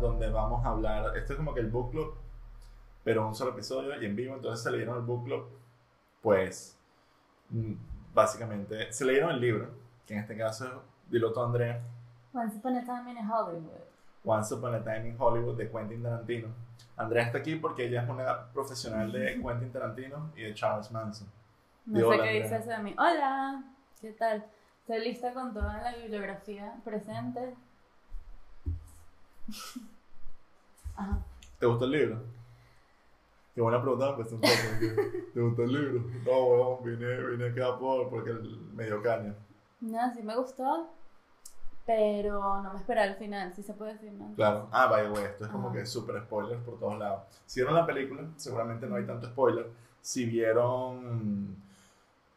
donde vamos a hablar, esto es como que el book club, pero un solo episodio y en vivo, entonces se leyeron el book club, pues mm, básicamente se leyeron el libro, que en este caso, dilo tú Andrea, Once Upon a Time in Hollywood. Once Upon a Time in Hollywood de Quentin Tarantino. Andrea está aquí porque ella es una profesional de Quentin Tarantino y de Charles Manson. No Di sé hola, qué dice eso de mí. Hola, ¿qué tal? Estoy lista con toda la bibliografía presente. Ajá. ¿Te gustó el libro? Qué buena pregunta, pues un poco. ¿Te gustó el libro? No, weón, vine, vine acá por, porque el medio caño. No, sí me gustó, pero no me esperaba el final, si se puede decir, ¿no? Claro. Ah, the way, esto es como Ajá. que súper spoilers por todos lados. Si vieron la película, seguramente no hay tanto spoiler. Si vieron...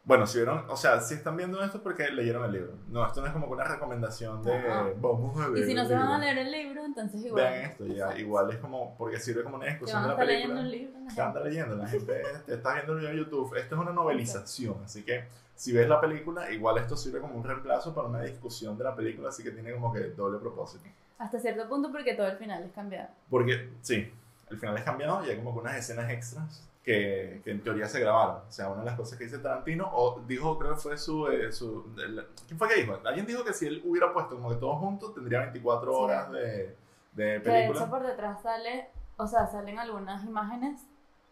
Bueno, si vieron, o sea, si están viendo esto es porque leyeron el libro. No, esto no es como una recomendación de Ajá. vamos a leer Y si no se van a libro". leer el libro, entonces igual. Vean esto, ya. Exacto. Igual es como, porque sirve como una discusión de la película. leyendo libro. la gente. anda leyendo, la gente te está viendo el video de YouTube. Esto es una novelización, así que si ves la película, igual esto sirve como un reemplazo para una discusión de la película, así que tiene como que doble propósito. Hasta cierto punto, porque todo el final es cambiado. Porque, sí, el final es cambiado y hay como que unas escenas extras que, que en teoría se grabaron. O sea, una de las cosas que dice Tarantino, o dijo, creo que fue su... eh, su el- ¿Quién fue que dijo? Alguien dijo que si él hubiera puesto como que todos juntos, tendría 24 Sí. horas de, de Que de película. hecho por detrás sale, o sea, salen algunas imágenes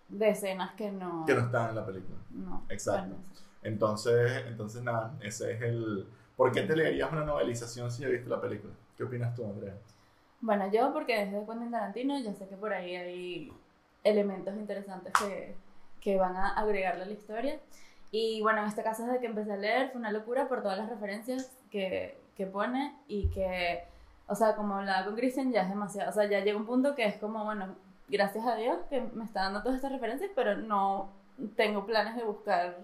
de escenas que no. que no están en la película. no. Exacto. Bueno, Entonces, entonces nada, ese es el... ¿Por qué te leerías una novelización si ya viste la película? ¿Qué opinas tú, Andrea? Bueno, yo porque desde Quentin Tarantino ya sé que por ahí hay elementos interesantes que, que van a agregarle a la historia. Y bueno, en este caso desde que empecé a leer fue una locura por todas las referencias que, que pone y que, o sea, como hablaba con Christian, ya es demasiado, o sea, ya llega un punto que es como, bueno, gracias a Dios que me está dando todas estas referencias, pero no tengo planes de buscar.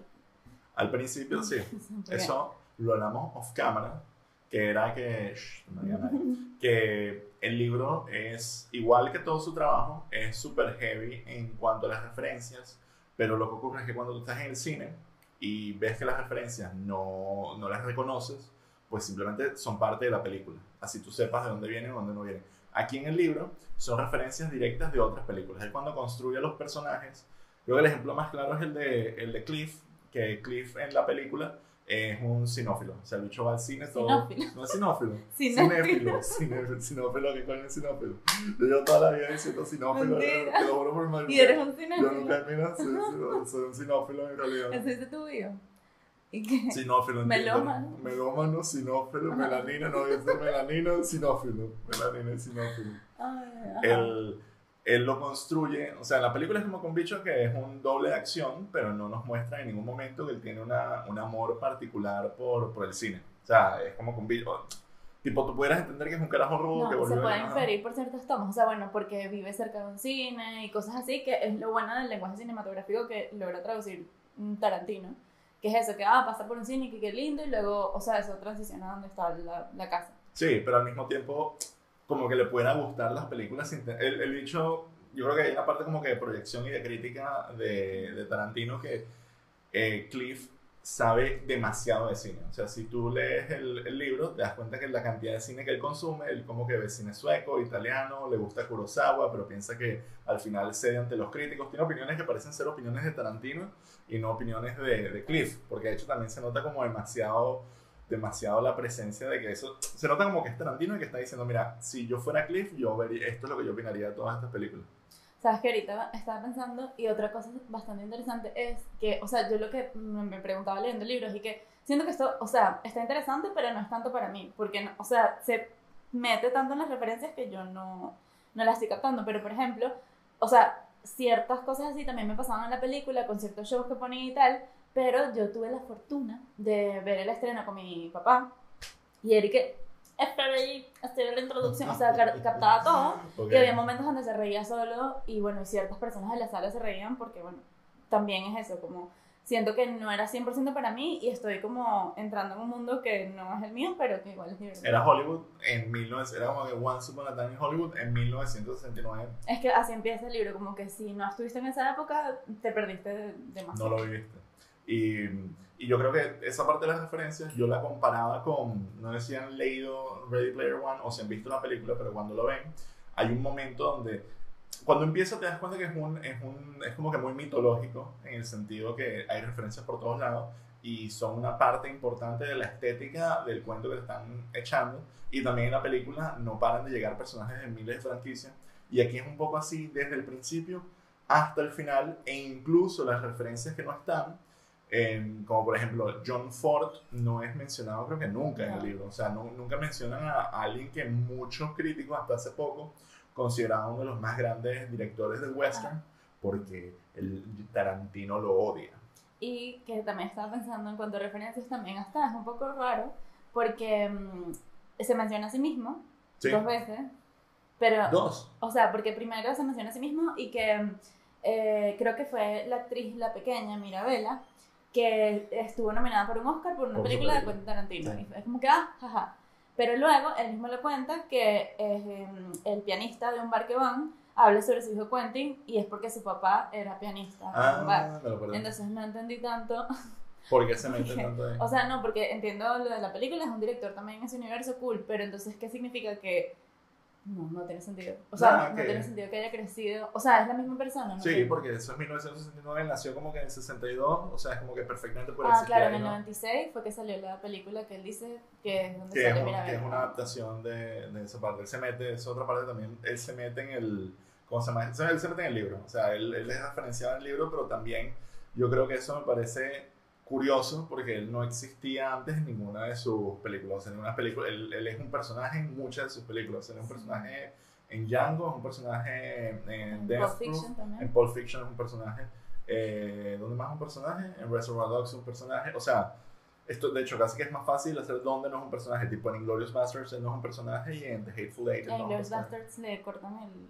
Al principio, sí. Eso lo hablamos off camera, que era que, shh, no diga nada, que el libro es, igual que todo su trabajo, es súper heavy en cuanto a las referencias, pero lo que ocurre es que cuando tú estás en el cine y ves que las referencias no, no las reconoces, pues simplemente son parte de la película. Así tú sepas de dónde vienen o dónde no vienen. Aquí en el libro son referencias directas de otras películas. Es cuando construye a los personajes. Creo que el ejemplo más claro es el de, el de Cliff, que Cliff en la película es un sinófilo. O sea, el bicho va al cine todo. Sinófilo. No es sinófilo. Cinéfilo. Cinéfilo. Sinófilo, ¿qué coño es sinófilo? Yo llevo toda la vida diciendo sinófilo. Te lo juro por madre. Y eres un Yo cinéfilo. nunca, mira, soy, soy- soy un sinófilo en realidad. Eso dice tu bio. ¿Y qué? Sinófilo. Melómano. Melómano, sinófilo, melanina, no, yo soy melanina, sinófilo. Melanina y sinófilo. Ay, ajá. Él, lo construye, o sea, en la película es como con bicho que es un doble de acción, pero no nos muestra en ningún momento que él tiene una, un amor particular por, por el cine. O sea, es como con bicho. Tipo, tú pudieras entender que es un carajo rudo que No, volvió se de puede inferir por ciertos tomos, o sea, bueno, porque vive cerca de un cine y cosas así, que es lo bueno del lenguaje cinematográfico que logra traducir Tarantino, que es eso, que ah, pasa por un cine y que qué lindo, y luego, o sea, eso transiciona a donde está la, la casa. Sí, pero al mismo tiempo, como que le puedan gustar las películas. El, el yo creo que hay una parte como que de proyección y de crítica de, de Tarantino que eh, Cliff sabe demasiado de cine. O sea, si tú lees el, el libro, te das cuenta que la cantidad de cine que él consume, él como que ve cine sueco, italiano, le gusta Kurosawa, pero piensa que al final cede ante los críticos. Tiene opiniones que parecen ser opiniones de Tarantino y no opiniones de, de Cliff, porque de hecho también se nota como demasiado demasiado la presencia de que eso se nota como que es Tarantino y que está diciendo mira si yo fuera Cliff yo vería esto es lo que yo opinaría de todas estas películas Sabes que ahorita estaba pensando, y otra cosa bastante interesante es que, o sea, yo lo que me preguntaba leyendo libros y que siento que esto, o sea, está interesante, pero no es tanto para mí, porque, no- o sea, se mete tanto en las referencias que yo no, no las estoy captando, pero por ejemplo, o sea, ciertas cosas así también me pasaban en la película, con ciertos shows que ponía y tal, pero yo tuve la fortuna de ver el estreno con mi papá, y Eric, ahí, hacer la introducción, o sea, ca- captaba todo. Ok. Y había momentos donde se reía solo y bueno, y ciertas personas de la sala se reían porque bueno, también es eso, como siento que no era 100% para mí y estoy como entrando en un mundo que no es el mío, pero que igual es divertido. era Hollywood en 1900 era como que Once Upon a Time in Hollywood en 1969 Es que así empieza el libro, como que si no estuviste en esa época, te perdiste de- no demasiado. lo viviste y, y yo creo que esa parte de las referencias yo la comparaba con no sé si han leído Ready Player One o si han visto la película pero cuando lo ven hay un momento donde cuando empieza te das cuenta que es, un, es, un, es como que muy mitológico en el sentido que hay referencias por todos lados y son una parte importante de la estética del cuento que están echando. Y también en la película no paran de llegar personajes de miles de franquicias. Y aquí es un poco así desde el principio hasta el final e incluso las referencias que no están como por ejemplo John Ford no es mencionado creo que nunca en el libro. O sea no, nunca mencionan a alguien que muchos críticos hasta hace poco consideraban uno de los más grandes directores del western porque el Tarantino lo odia. Y que también estaba pensando en cuanto a referencias también hasta es un poco raro porque mm, se menciona a sí mismo dos veces pero dos. o sea porque primero se menciona a sí mismo y que eh, creo que fue la actriz la pequeña Mirabella que estuvo nominada por un Oscar por una película, de Quentin Tarantino es como que ah jaja pero luego él mismo le cuenta que es em, el pianista de un bar que van habla sobre su hijo Quentin y es porque su papá era pianista. Ah, Entonces no entendí tanto. ¿Por qué se mete tanto ahí? O sea, no, porque entiendo lo de la película, es un director también en ese universo cool, pero entonces, ¿qué significa que no, no tiene sentido. O sea, no, tiene sentido que haya crecido. O sea, es la misma persona. ¿no? Sí, porque eso es 1969, nació como que en el 62, o sea, es como que perfectamente puede Ah, claro, en el 96 fue que salió la película que él dice que es donde que sale es, que es una adaptación de, de, esa parte. Él se mete, es otra parte también, él se mete en el ¿cómo se llama? Él se mete en el libro, o sea, él, él es referenciado en el libro, pero también yo creo que eso me parece curioso porque él no existía antes en ninguna de sus películas. En una película, él, él, es un personaje en muchas de sus películas. Él es un personaje en Django, es un personaje en, en Death Pulp Fiction también. En Pulp Fiction es un personaje. Eh, ¿Dónde más es un personaje? En Reservoir Dogs es un personaje. O sea, esto de hecho casi que es más fácil hacer donde no es un personaje. Tipo en Inglourious Basterds él no es un personaje y en The Hateful Eight. En Inglourious Basterds le cortan el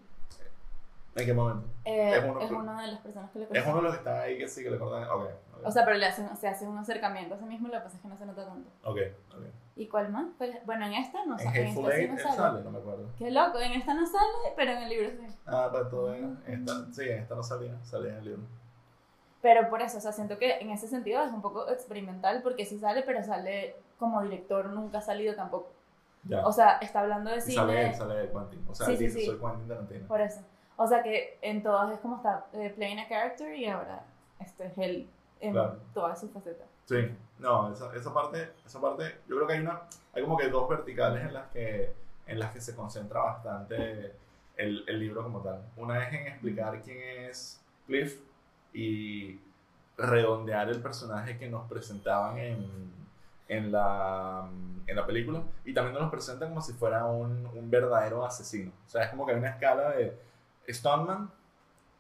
¿En qué momento? Eh, es, uno, es una de las personas que le cortan. Es uno de los que están ahí que sí que le cortan. Ok. okay. O sea, pero le hacen, se hace un acercamiento a sí mismo, lo que pasa es que no se nota tanto. Ok, ok. ¿Y cuál más? Bueno, en esta no sale. En Hateful Eight no sale. no me acuerdo. Qué loco, en esta no sale, pero en el libro sí. Ah, para todo en esta, sí, en esta no salía, salía en el libro. Pero por eso, o sea, siento que en ese sentido es un poco experimental porque sí sale, pero sale como director, nunca ha salido tampoco. Ya. O sea, está hablando de cine. Sale él, sale de Quentin. O sea, sí, dice, sí, soy Quentin Tarantino. Por eso. O sea que en todas es como está eh, playing a character y ahora este es él en todas sus facetas. Sí, no, esa, esa, parte, esa parte, yo creo que hay una, hay como que dos verticales en las que, en las que se concentra bastante el, el libro como tal. Una es en explicar quién es Cliff y redondear el personaje que nos presentaban en, en, la, en la película y también nos lo presentan como si fuera un, un verdadero asesino. O sea, es como que hay una escala de Stuntman,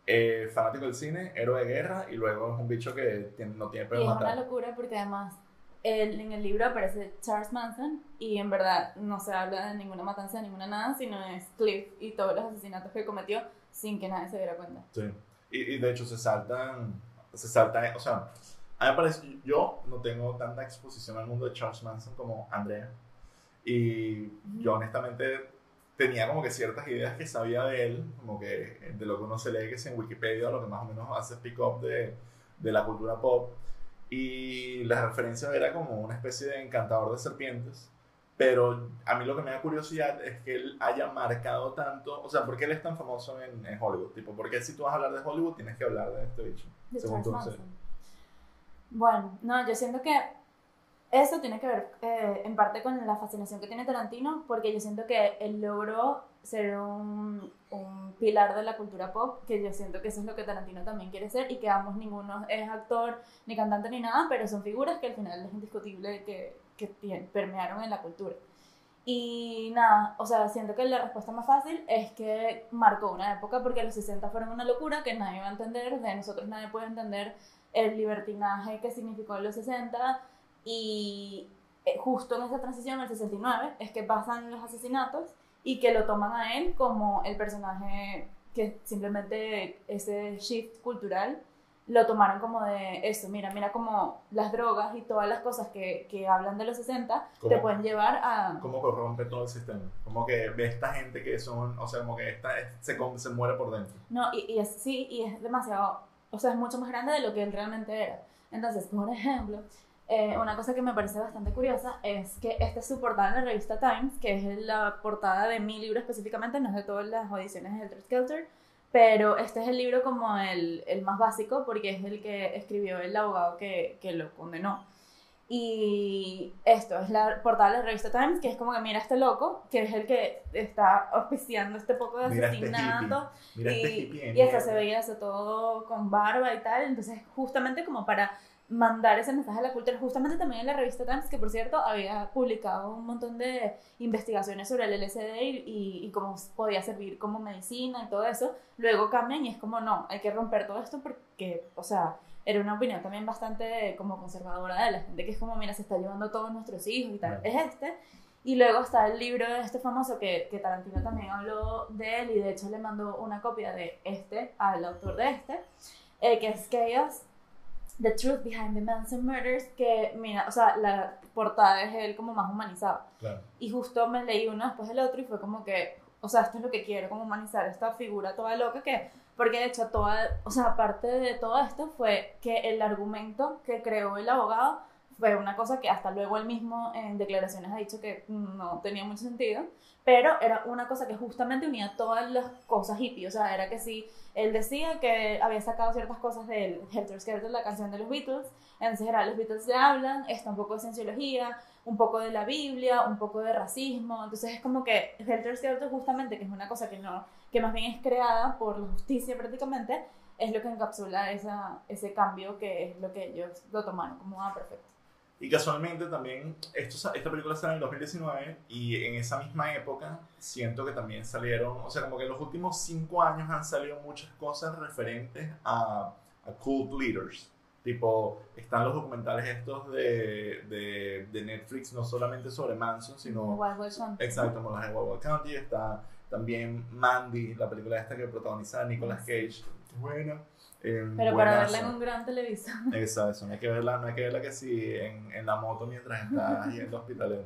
eh, fanático del cine, héroe de guerra y luego es un bicho que no tiene pero Es una locura porque además en el libro aparece Charles Manson y en verdad no se habla de ninguna matanza, ninguna nada, sino es Cliff y todos los asesinatos que cometió sin que nadie se diera cuenta. Sí, y, de hecho se saltan, se saltan, o sea, a mí me parece, yo no tengo tanta exposición al mundo de Charles Manson como Andrea. Y yo honestamente tenía como que ciertas ideas que sabía de él, como que de lo que uno se lee que es en Wikipedia, lo que más o menos hace pick up de, de la cultura pop. Y la referencia era como una especie de encantador de serpientes. Pero a mí lo que me da curiosidad es que él haya marcado tanto, o sea, ¿por qué él es tan famoso en, en Hollywood? Tipo, ¿por qué si tú vas a hablar de Hollywood tienes que hablar de este bicho? según tú, Bueno, no, yo siento que eso tiene que ver eh, en parte con la fascinación que tiene Tarantino, porque yo siento que él logró ser un, un, pilar de la cultura pop, que yo siento que eso es lo que Tarantino también quiere ser, y que ambos ninguno es actor, ni cantante, ni nada, pero son figuras que al final es indiscutible que, que permearon en la cultura. Y nada, o sea, siento que la respuesta más fácil es que marcó una época porque los 60 fueron una locura que nadie va a entender, de nosotros nadie puede entender el libertinaje que significó los 60 y eh, justo en esa transición, el 69, es que pasan los asesinatos y que lo toman a él como el personaje que simplemente ese shift cultural lo tomaron como de eso, mira, mira como las drogas y todas las cosas que, que hablan de los 60 te pueden llevar a... Como corrompe todo el sistema, como que ve esta gente que son, o sea, como que esta, se, se muere por dentro. No, y, y es, sí, y es demasiado, o sea, es mucho más grande de lo que él realmente era. Entonces, por ejemplo, eh, una cosa que me parece bastante curiosa es que esta es su portada en la revista Times, que es la portada de mi libro específicamente, no es de todas las ediciones de Helter Skelter, pero este es el libro como el, el más básico porque es el que escribió el abogado que, que lo condenó. Y esto es la portada de la revista Times, que es como que mira este loco, que es el que está auspiciando este poco de este asesinato. mira y, este y hasta mierda. se veía eso todo con barba y tal. Entonces, justamente como para mandar ese mensaje a la cultura, justamente también en la revista Times, que por cierto había publicado un montón de investigaciones sobre el LSD y, y, y cómo podía servir como medicina y todo eso, luego cambian y es como, no, hay que romper todo esto porque, o sea, era una opinión también bastante como conservadora de la gente, que es como, mira, se está llevando todos nuestros hijos y tal, Claro. es este. Y luego está el libro de este famoso que, que Tarantino también habló de él y de hecho le mandó una copia de este al autor de este, eh, que es Chaos, The Truth Behind the Manson Murders, que mira, o sea, la portada es él como más humanizado. Claro. Y justo me leí uno después del otro y fue como que, o sea, esto es lo que quiero, como humanizar esta figura toda loca que, porque de hecho toda, o sea, aparte de todo esto fue que el argumento que creó el abogado fue una cosa que hasta luego él mismo en declaraciones ha dicho que no tenía mucho sentido, pero era una cosa que justamente unía todas las cosas hippie, o sea, era que si él decía que había sacado ciertas cosas del Helter Skelter, la canción de los Beatles, entonces era los Beatles le hablan, está un poco de cienciología, un poco de la Biblia, un poco de racismo, entonces es como que Helter Skelter justamente, que es una cosa que no, que más bien es creada por la justicia prácticamente, es lo que encapsula esa, ese cambio que es lo que ellos lo tomaron como, ah, perfecto. Y casualmente también, esto, esta película sale en el 2019 y en esa misma época siento que también salieron, o sea, como que en los últimos cinco años han salido muchas cosas referentes a, a cult leaders. Tipo, están los documentales estos de, de, de Netflix, no solamente sobre Manson, sino Wild Wild Hunt. Exacto, como las de Wild Wild County. Está también Mandy, la película esta que protagoniza Nicolas Cage. que Pero para verla en un gran televisor. Esa, eso, no hay que verla, no hay que verla que si en, en la moto mientras estás yendo a hospitalero.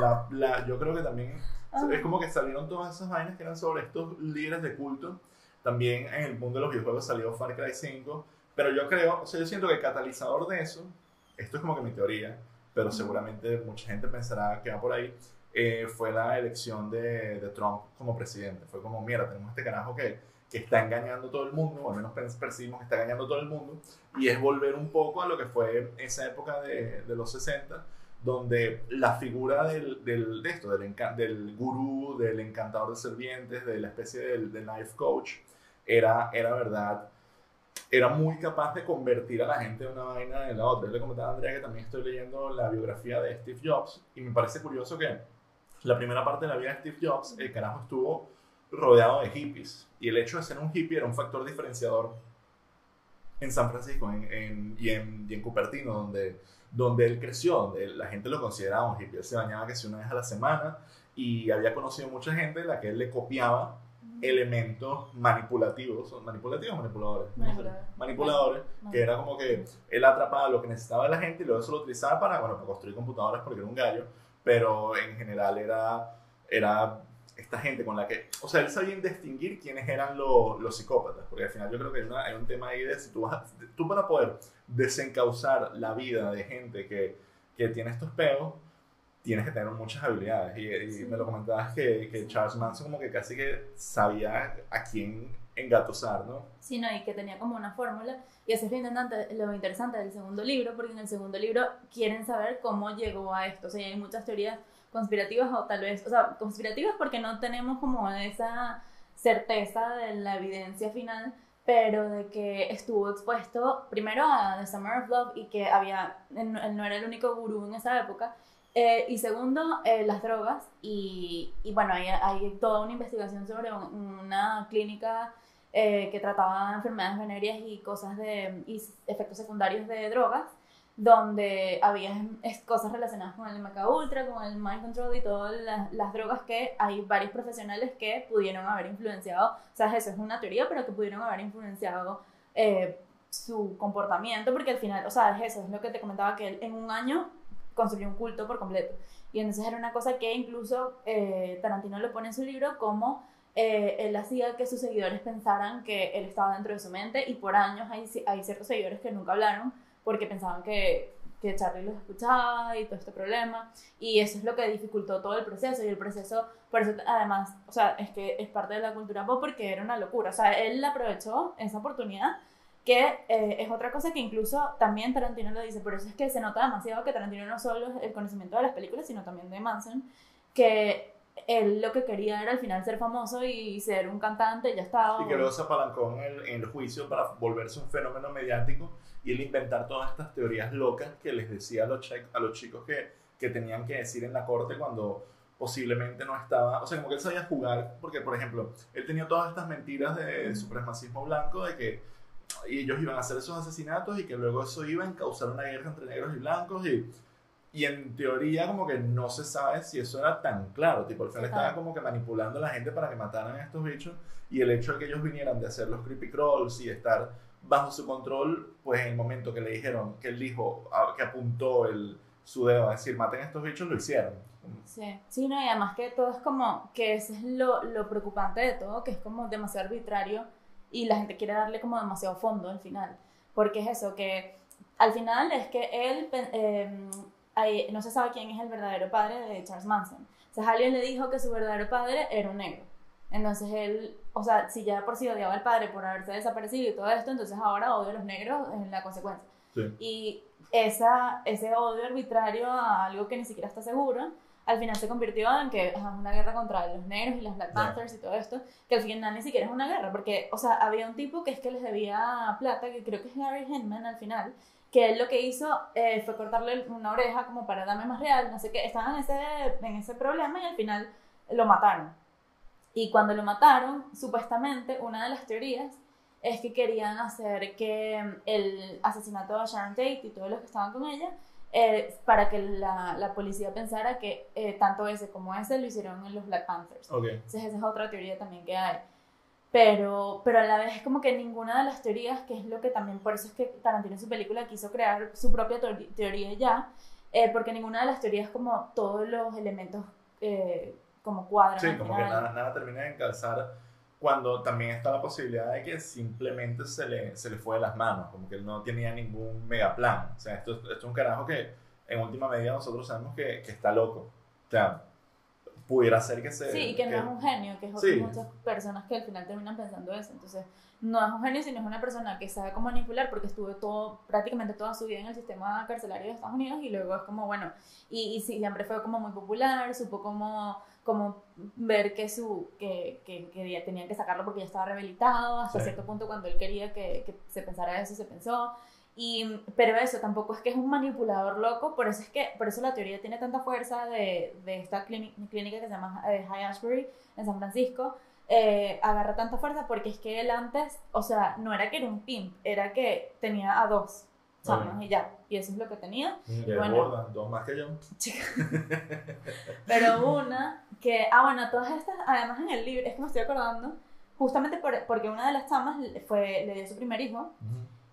La, la, yo creo que también Ah. es como que salieron todas esas vainas que eran sobre estos líderes de culto. También en el mundo de los videojuegos salió Far Cry 5. Pero yo creo, o sea, yo siento que el catalizador de eso, esto es como que mi teoría, pero seguramente mucha gente pensará que va por ahí, eh, fue la elección de, de Trump como presidente. Fue como, mira, tenemos este carajo que, que está engañando a todo el mundo, o al menos percibimos que está engañando a todo el mundo, y es volver un poco a lo que fue esa época de, de los 60, donde la figura del, del, de esto, del, del gurú, del encantador de servientes, de la especie del, del life coach, era, era verdad, era muy capaz de convertir a la gente de una vaina en la otra. Yo le comentaba a Andrea que también estoy leyendo la biografía de Steve Jobs y me parece curioso que la primera parte de la vida de Steve Jobs, el carajo estuvo rodeado de hippies y el hecho de ser un hippie era un factor diferenciador en San Francisco en, en- y, en, y en Cupertino, donde, donde él creció, donde la gente lo consideraba un hippie. Él se bañaba que si una vez a la semana y había conocido mucha gente a la que él le copiaba elementos manipulativos, ¿son manipulativos manipuladores? No sé. Manipuladores. Manipuladores, que era como que él atrapaba lo que necesitaba la gente y luego eso lo utilizaba para, bueno, para construir computadoras porque era un gallo, pero en general era, era esta gente con la que, o sea, él sabía distinguir quiénes eran los, los psicópatas, porque al final yo creo que hay, una- hay un tema ahí de si tú, vas a- tú para poder desencauzar la vida de gente que, que tiene estos peos, tienes que tener muchas habilidades. Y, y Sí. me lo comentabas que, que Charles Manson como que casi que sabía a quién engatusar, ¿no? Sí, no, y que tenía como una fórmula. Y eso es lo interesante, lo interesante del segundo libro, porque en el segundo libro quieren saber cómo llegó a esto. O sea, hay muchas teorías conspirativas o tal vez, o sea, conspirativas porque no tenemos como esa certeza de la evidencia final, pero de que estuvo expuesto primero a The Summer of Love y que había, él no era el único gurú en esa época, eh, y segundo, eh, las drogas. Y, y bueno, hay, hay toda una investigación sobre un- una clínica eh, que trataba enfermedades venéreas y cosas de y efectos secundarios de drogas, donde había cosas relacionadas con el MK Ultra, con el mind control y todas las, las drogas que hay varios profesionales que pudieron haber influenciado, o sea, eso es una teoría, pero que pudieron haber influenciado eh, su comportamiento, porque al final, o sea, es eso, es lo que te comentaba, que él en un año construyó un culto por completo. Y entonces era una cosa que incluso eh, Tarantino lo pone en su libro como eh, él hacía que sus seguidores pensaran que él estaba dentro de su mente y por años hay, hay ciertos seguidores que nunca hablaron porque pensaban que, que Charlie los escuchaba y todo este problema. Y eso es lo que dificultó todo el proceso. Y el proceso, por eso además, o sea, es que es parte de la cultura pop porque era una locura. O sea, él aprovechó esa oportunidad que eh, es otra cosa que incluso también Tarantino lo dice, por eso es que se nota demasiado que Tarantino no solo es el conocimiento de las películas, sino también de Manson, que él lo que quería era al final ser famoso y ser un cantante, ya estaba. Y que luego se apalancó en el, en el juicio para volverse un fenómeno mediático y él inventar todas estas teorías locas que les decía a los, a los chicos que, que tenían que decir en la corte cuando posiblemente no estaba, o sea, como que él sabía jugar, porque por ejemplo, él tenía todas estas mentiras de supremacismo blanco, de que ellos iban a hacer esos asesinatos y que luego eso iba a causar una guerra entre negros y blancos y, y en teoría como que no se sabe si eso era tan claro, tipo al final estaban como que manipulando a la gente para que mataran a estos bichos y el hecho de que ellos vinieran de hacer los creepy crawls y estar bajo su control, pues en el momento que le dijeron, que él dijo, que apuntó el, su dedo a decir maten a estos bichos, lo hicieron. Sí, sí, no, y además que todo es como, que eso es lo, lo preocupante de todo, que es como demasiado arbitrario y la gente quiere darle como demasiado fondo al final. Porque es eso, que al final es que él, eh, no se sabe quién es el verdadero padre de Charles Manson. O sea, alguien le dijo que su verdadero padre era un negro. Entonces él, o sea, si ya por sí odiaba al padre por haberse desaparecido y todo esto, entonces ahora odia a los negros en la consecuencia. Y esa, ese odio arbitrario a algo que ni siquiera está seguro, al final se convirtió en que es una guerra contra los negros y las Black Panthers y todo esto, que al final ni siquiera es una guerra, porque, o sea, había un tipo que es que les debía plata, que creo que es Harry Hinman al final, que él lo que hizo eh, fue cortarle una oreja como para darme más real, no sé qué, estaban en ese, en ese problema y al final lo mataron. Y cuando lo mataron, supuestamente, una de las teorías es que querían hacer que el asesinato de Sharon Tate y todos los que estaban con ella eh, para que la, la, policía pensara que eh, tanto ese como ese lo hicieron en los Black Panthers. Entonces esa es otra teoría también que hay. Pero, pero a la vez es como que ninguna de las teorías, que es lo que también, por eso es que Tarantino en su película quiso crear su propia teoría ya, eh, porque ninguna de las teorías como todos los elementos como cuadran. Sí, como que nada, nada termina de encalzar cuando también está la posibilidad de que simplemente se le, se le fue de las manos, como que él no tenía ningún mega plan. O sea, esto, esto es un carajo que en última medida nosotros sabemos que, que está loco. O sea, pudiera ser que se... Sí, y que, no es un genio, que es muchas personas que al final terminan pensando eso. Entonces, no es un genio, sino es una persona que sabe cómo manipular porque estuvo todo, prácticamente toda su vida en el sistema carcelario de Estados Unidos y luego es como, bueno, y, y siempre fue como muy popular, supo cómo como ver que su que, que, que tenían que sacarlo porque ya estaba rehabilitado hasta cierto punto cuando él quería que, que, se pensara eso se pensó. Y pero eso tampoco es que es un manipulador loco por eso es que por eso la teoría tiene tanta fuerza de, de esta clínica que se llama eh, High Ashbury en San Francisco eh, agarra tanta fuerza porque es que él antes o sea no era que era un pimp era que tenía a dos y ya. Y eso es lo que tenía. Y bueno, dos más que yo. Pero una que, ah, bueno, todas estas, además en el libro, es que me estoy acordando, justamente por, porque una de las chamas fue, le dio su primer hijo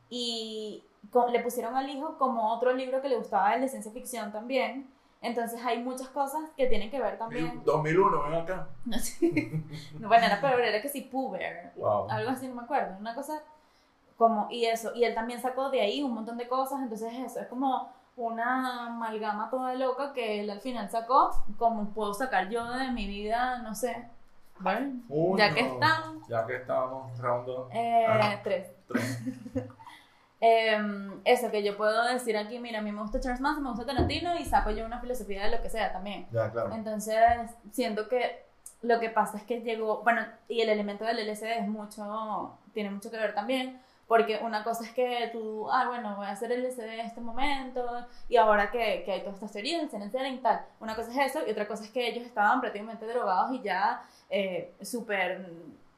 y le pusieron al hijo como otro libro que le gustaba, el de ciencia ficción también. Entonces hay muchas cosas que tienen que ver también. 2001, ven acá. No, bueno, era peor, era que sí, Puber. Algo así, no me acuerdo. Una cosa como, y eso, y él también sacó de ahí un montón de cosas, entonces eso es como una amalgama toda loca que él al final sacó, como puedo sacar yo de mi vida, no sé, ¿vale? ya que estamos. Ya que estamos, round eh, tres. tres. Em, eso que yo puedo decir aquí, mira, a mí me gusta Charles Manson, me gusta Tarantino y saco yo una filosofía de lo que sea también. Ya, claro. Entonces, siento que lo que pasa es que llegó, bueno, y el elemento del LSD es mucho, tiene mucho que ver también, porque una cosa es que tú, ah, bueno, voy a hacer el LSD en este momento y ahora que, que hay todas estas teorías, el y tal. Una cosa es eso y otra cosa es que ellos estaban prácticamente drogados y ya eh, súper,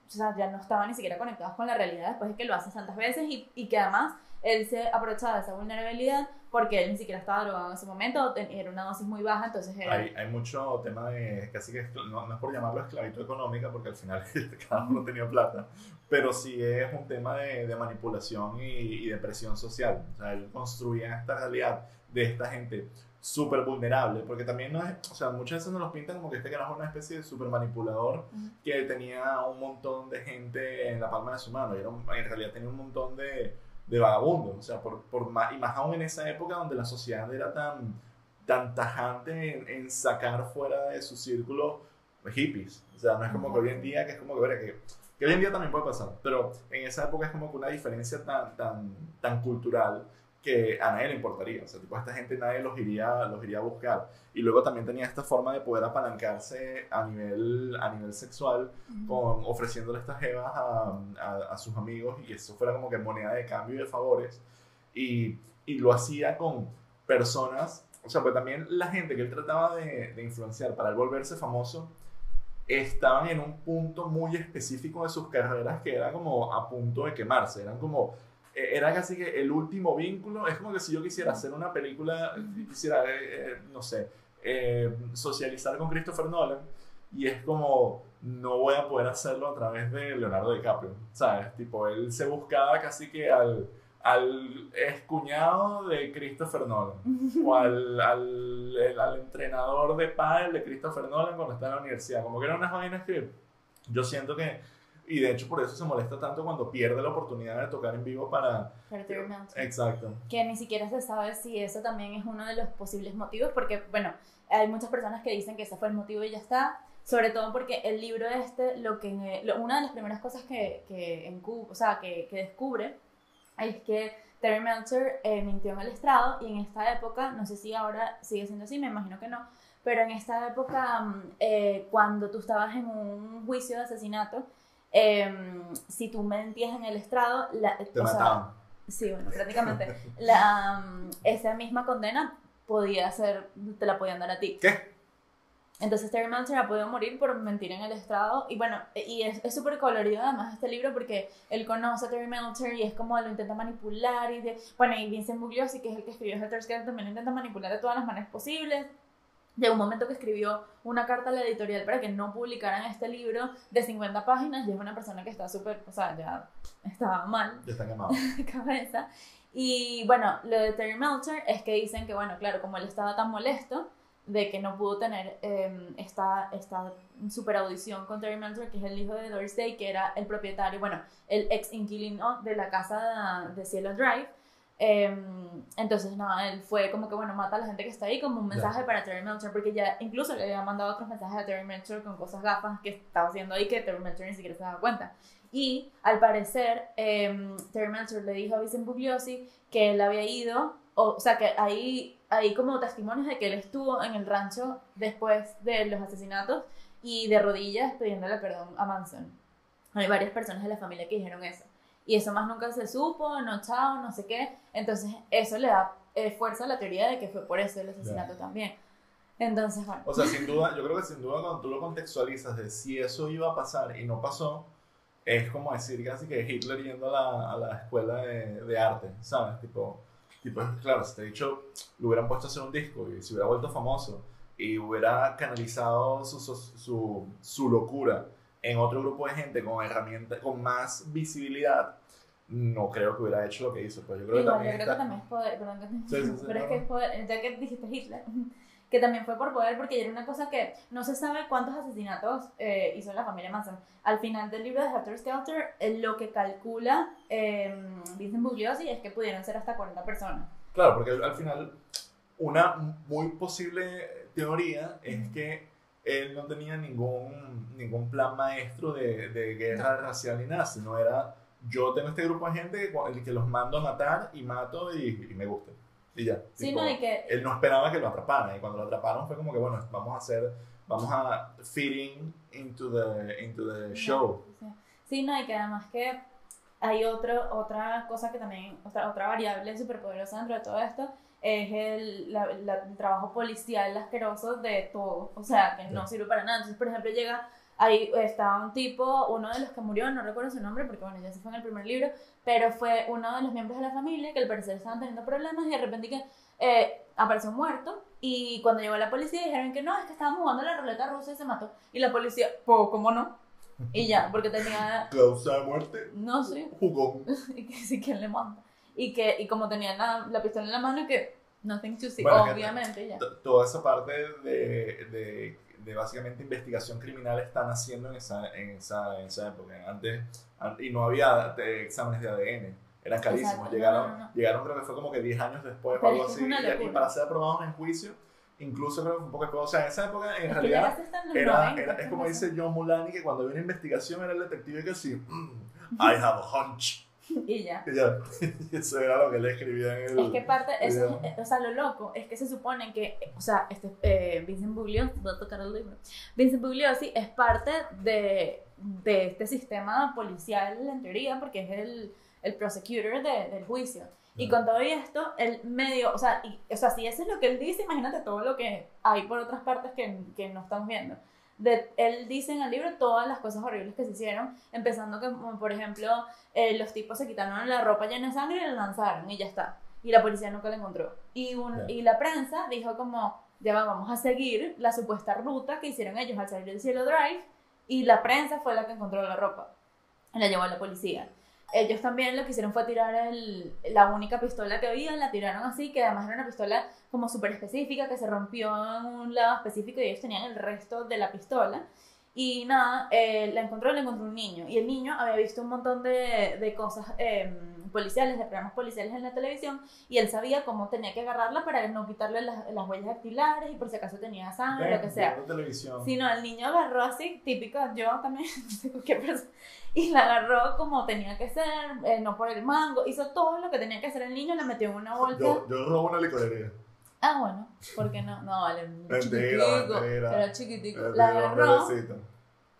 o sea, ya no estaban ni siquiera conectados con la realidad después de que lo hacen tantas veces y, y que además él se aprovechaba de esa vulnerabilidad porque él ni siquiera estaba drogado en ese momento, era una dosis muy baja, entonces era... Hay, hay mucho tema de, casi que no, no, es por llamarlo esclavitud económica, porque al final cada uno tenía plata, pero sí es un tema de, de manipulación y, y, de presión social. O sea, él construía esta realidad de esta gente súper vulnerable, porque también no es, o sea, muchas veces nos los pintan como que este carajo es una especie de súper manipulador que tenía un montón de gente en la palma de su mano, y era en realidad tenía un montón de de vagabundo. O sea, por, por más, y más aún en esa época donde la sociedad era tan, tan tajante en, en sacar fuera de su círculo hippies. O sea, no es como que hoy en día, que es como que, verá, que, que hoy en día también puede pasar, pero en esa época es como que una diferencia tan, tan, tan cultural que a nadie le importaría. O sea, tipo, a esta gente nadie los iría, los iría a buscar. Y luego también tenía esta forma de poder apalancarse a nivel, a nivel sexual, con, ofreciéndole estas jevas a, a, a, sus amigos y eso fuera como que moneda de cambio y de favores. Y, y lo hacía con personas, o sea, pues también la gente que él trataba de, de influenciar para él volverse famoso, estaban en un punto muy específico de sus carreras que era como a punto de quemarse, eran como eh, era casi que el último vínculo. Es como que si yo quisiera hacer una película, quisiera, eh, eh, no sé, socializar con Christopher Nolan, y es como, no voy a poder hacerlo a través de Leonardo DiCaprio, ¿sabes? Tipo, él se buscaba casi que al, al excuñado de Christopher Nolan, o al, al, al entrenador de pádel de Christopher Nolan cuando estaba en la universidad. Como que eran unas vainas que yo siento que y de hecho por eso se molesta tanto cuando pierde la oportunidad de tocar en vivo para... Para Terry. Exacto. Que ni siquiera se sabe si eso también es uno de los posibles motivos, porque bueno, hay muchas personas que dicen que ese fue el motivo y ya está. Sobre todo porque el libro este, lo que, lo, una de las primeras cosas que, que, en, o sea, que, que descubre es que Terry Melcher eh, mintió en el estrado y en esta época, no sé si ahora sigue siendo así, me imagino que no, pero en esta época, mm, eh, cuando tú estabas en un juicio de asesinato, eh, si tú mentías en el estrado, la, te mataban. sí, bueno, prácticamente. la, um, esa misma condena podía ser, te la podían dar a ti. ¿Qué? Entonces Terry Melcher ha podido morir por mentir en el estrado y bueno, y es súper colorido además este libro porque él conoce a Terry Melcher y es como lo intenta manipular y de, bueno, y Vincent Bugliosi que es el que escribió Helter Skelter también lo intenta manipular de todas las maneras posibles Llegó un momento que escribió una carta a la editorial para que no publicaran este libro de 50 páginas y es una persona que está súper, o sea, ya estaba mal. Ya está quemado. de cabeza. Y bueno, lo de Terry Melcher es que dicen que, bueno, claro, como él estaba tan molesto de que no pudo tener eh, esta, esta super audición con Terry Melcher, que es el hijo de Doris Day, que era el propietario, bueno, el ex inquilino de la casa de Cielo Drive, Em, entonces, nada, él fue como que, bueno, mata a la gente que está ahí como un mensaje para Terry Melcher, porque ya incluso le había mandado otros mensajes a Terry Melcher con cosas gafas que estaba haciendo ahí que Terry Melcher ni siquiera se daba cuenta. Y al parecer, eh, Terry Melcher le dijo a Vincent Bugliosi que él había ido, o, o sea, que ahí hay como testimonios de que él estuvo en el rancho después de los asesinatos y de rodillas pidiéndole perdón a Manson. Hay varias personas de la familia que dijeron eso y eso más nunca se supo, no chao, no sé qué. Entonces eso le da eh, fuerza a la teoría de que fue por eso el asesinato también. Entonces, bueno. O sea, sin duda, yo creo que sin duda cuando tú lo contextualizas de si eso iba a pasar y no pasó, es como decir casi que Hitler yendo a la, a la escuela de, de, arte, ¿sabes? Tipo, tipo, claro, si te he dicho, lo hubieran puesto a hacer un disco y se hubiera vuelto famoso y hubiera canalizado su, su, su, su locura en otro grupo de gente con herramientas, con más visibilidad, no creo que hubiera hecho lo que hizo. Pues yo creo, Igual, que, también yo creo que también es poder, perdón, que sí, sí, sí, pero es que es poder, ya que dijiste Hitler, que también fue por poder, porque era una cosa que no se sabe cuántos asesinatos eh, hizo la familia Manson. Al final del libro de Helter Skelter, eh, lo que calcula eh, Vincent Bugliosi es que pudieron ser hasta 40 personas. Claro, porque al final una muy posible teoría es que él no tenía ningún, ningún plan maestro de, de guerra no. racial ni nada, sino era yo tengo este grupo de gente que, que los mando a matar y mato y, y me gusta. Y ya. Sí, tipo, no, y que... Él no esperaba que lo atraparan y cuando lo atraparon fue como que, bueno, vamos a hacer, vamos a fitting into the, into the show. Sí. sí, no, y que además que hay otro, otra cosa que también, otra, otra variable súper poderosa dentro de todo esto, es el, la, la, el, trabajo policial asqueroso de todo, o sea, que no sirve para nada. Entonces, por ejemplo, llega, ahí está un tipo, uno de los que murió, no recuerdo su nombre, porque bueno, ya se fue en el primer libro, pero fue uno de los miembros de la familia que al parecer estaban teniendo problemas y de repente que eh, apareció muerto y cuando llegó la policía dijeron que no, es que estaban jugando la ruleta rusa y se mató. Y la policía, pues, ¿cómo no? Y ya, porque tenía... ¿Causa de muerte? No sé. Jugó. y que sí, ¿quién le manda? y que y como tenían la, la, pistola en la mano que nothing to see, bueno, obviamente ya. Toda esa parte de, de, de, básicamente investigación criminal están haciendo en esa, en esa, en esa época. Antes, y no había exámenes de ADN. eran carísimos. Exacto. Llegaron, No, no, no. llegaron, creo que fue como que 10 años después o algo así. y- Y, para ser aprobados en juicio, incluso creo que fue un poco de O sea, en esa época, en Es realidad, era, 90, era- es como dice John Mulaney, que cuando había una investigación era el detective que sí, "Mm, I have a hunch. Y ya. Y ya, eso era lo que le escribía en el. Es que parte, eso, es- o sea, lo loco es que se supone que, o sea, este, eh, Vincent Bugliosi, voy a tocar el libro, Vincent Bugliosi es parte de, de este sistema policial en teoría, porque es el, el prosecutor de- del juicio. Y con todo esto, el medio, o sea, y- o sea, si eso es lo que él dice, imagínate todo lo que hay por otras partes que, que no estamos viendo. De, él dice en el libro todas las cosas horribles que se hicieron, empezando que, como, por ejemplo, eh, los tipos se quitaron la ropa llena de sangre y la lanzaron y ya está. Y la policía nunca la encontró. Y, un, Ya. y la prensa dijo como, ya va, vamos a seguir la supuesta ruta que hicieron ellos al salir del Cielo Drive y la prensa fue la que encontró la ropa. La llevó a la policía. Ellos también lo que hicieron fue tirar la única pistola que había, la tiraron así, que además era una pistola como súper específica, que se rompió en un lado específico y ellos tenían el resto de la pistola. Y nada, eh, la encontró, la encontró un niño. Y el niño había visto un montón de, de cosas eh, policiales, de programas policiales en la televisión, y él sabía cómo tenía que agarrarla para no quitarle las, las huellas dactilares y por si acaso tenía sangre, lo que sea. Televisión. Si no, el niño agarró así, típico, yo también, no sé cualquier persona, y la agarró como tenía que ser, eh, no por el mango, hizo todo lo que tenía que hacer el niño, la metió en una bolsa. Yo, yo robo una licorería. Ah, bueno, ¿por qué no? No, vale, Mentira, era chiquitico. La agarró.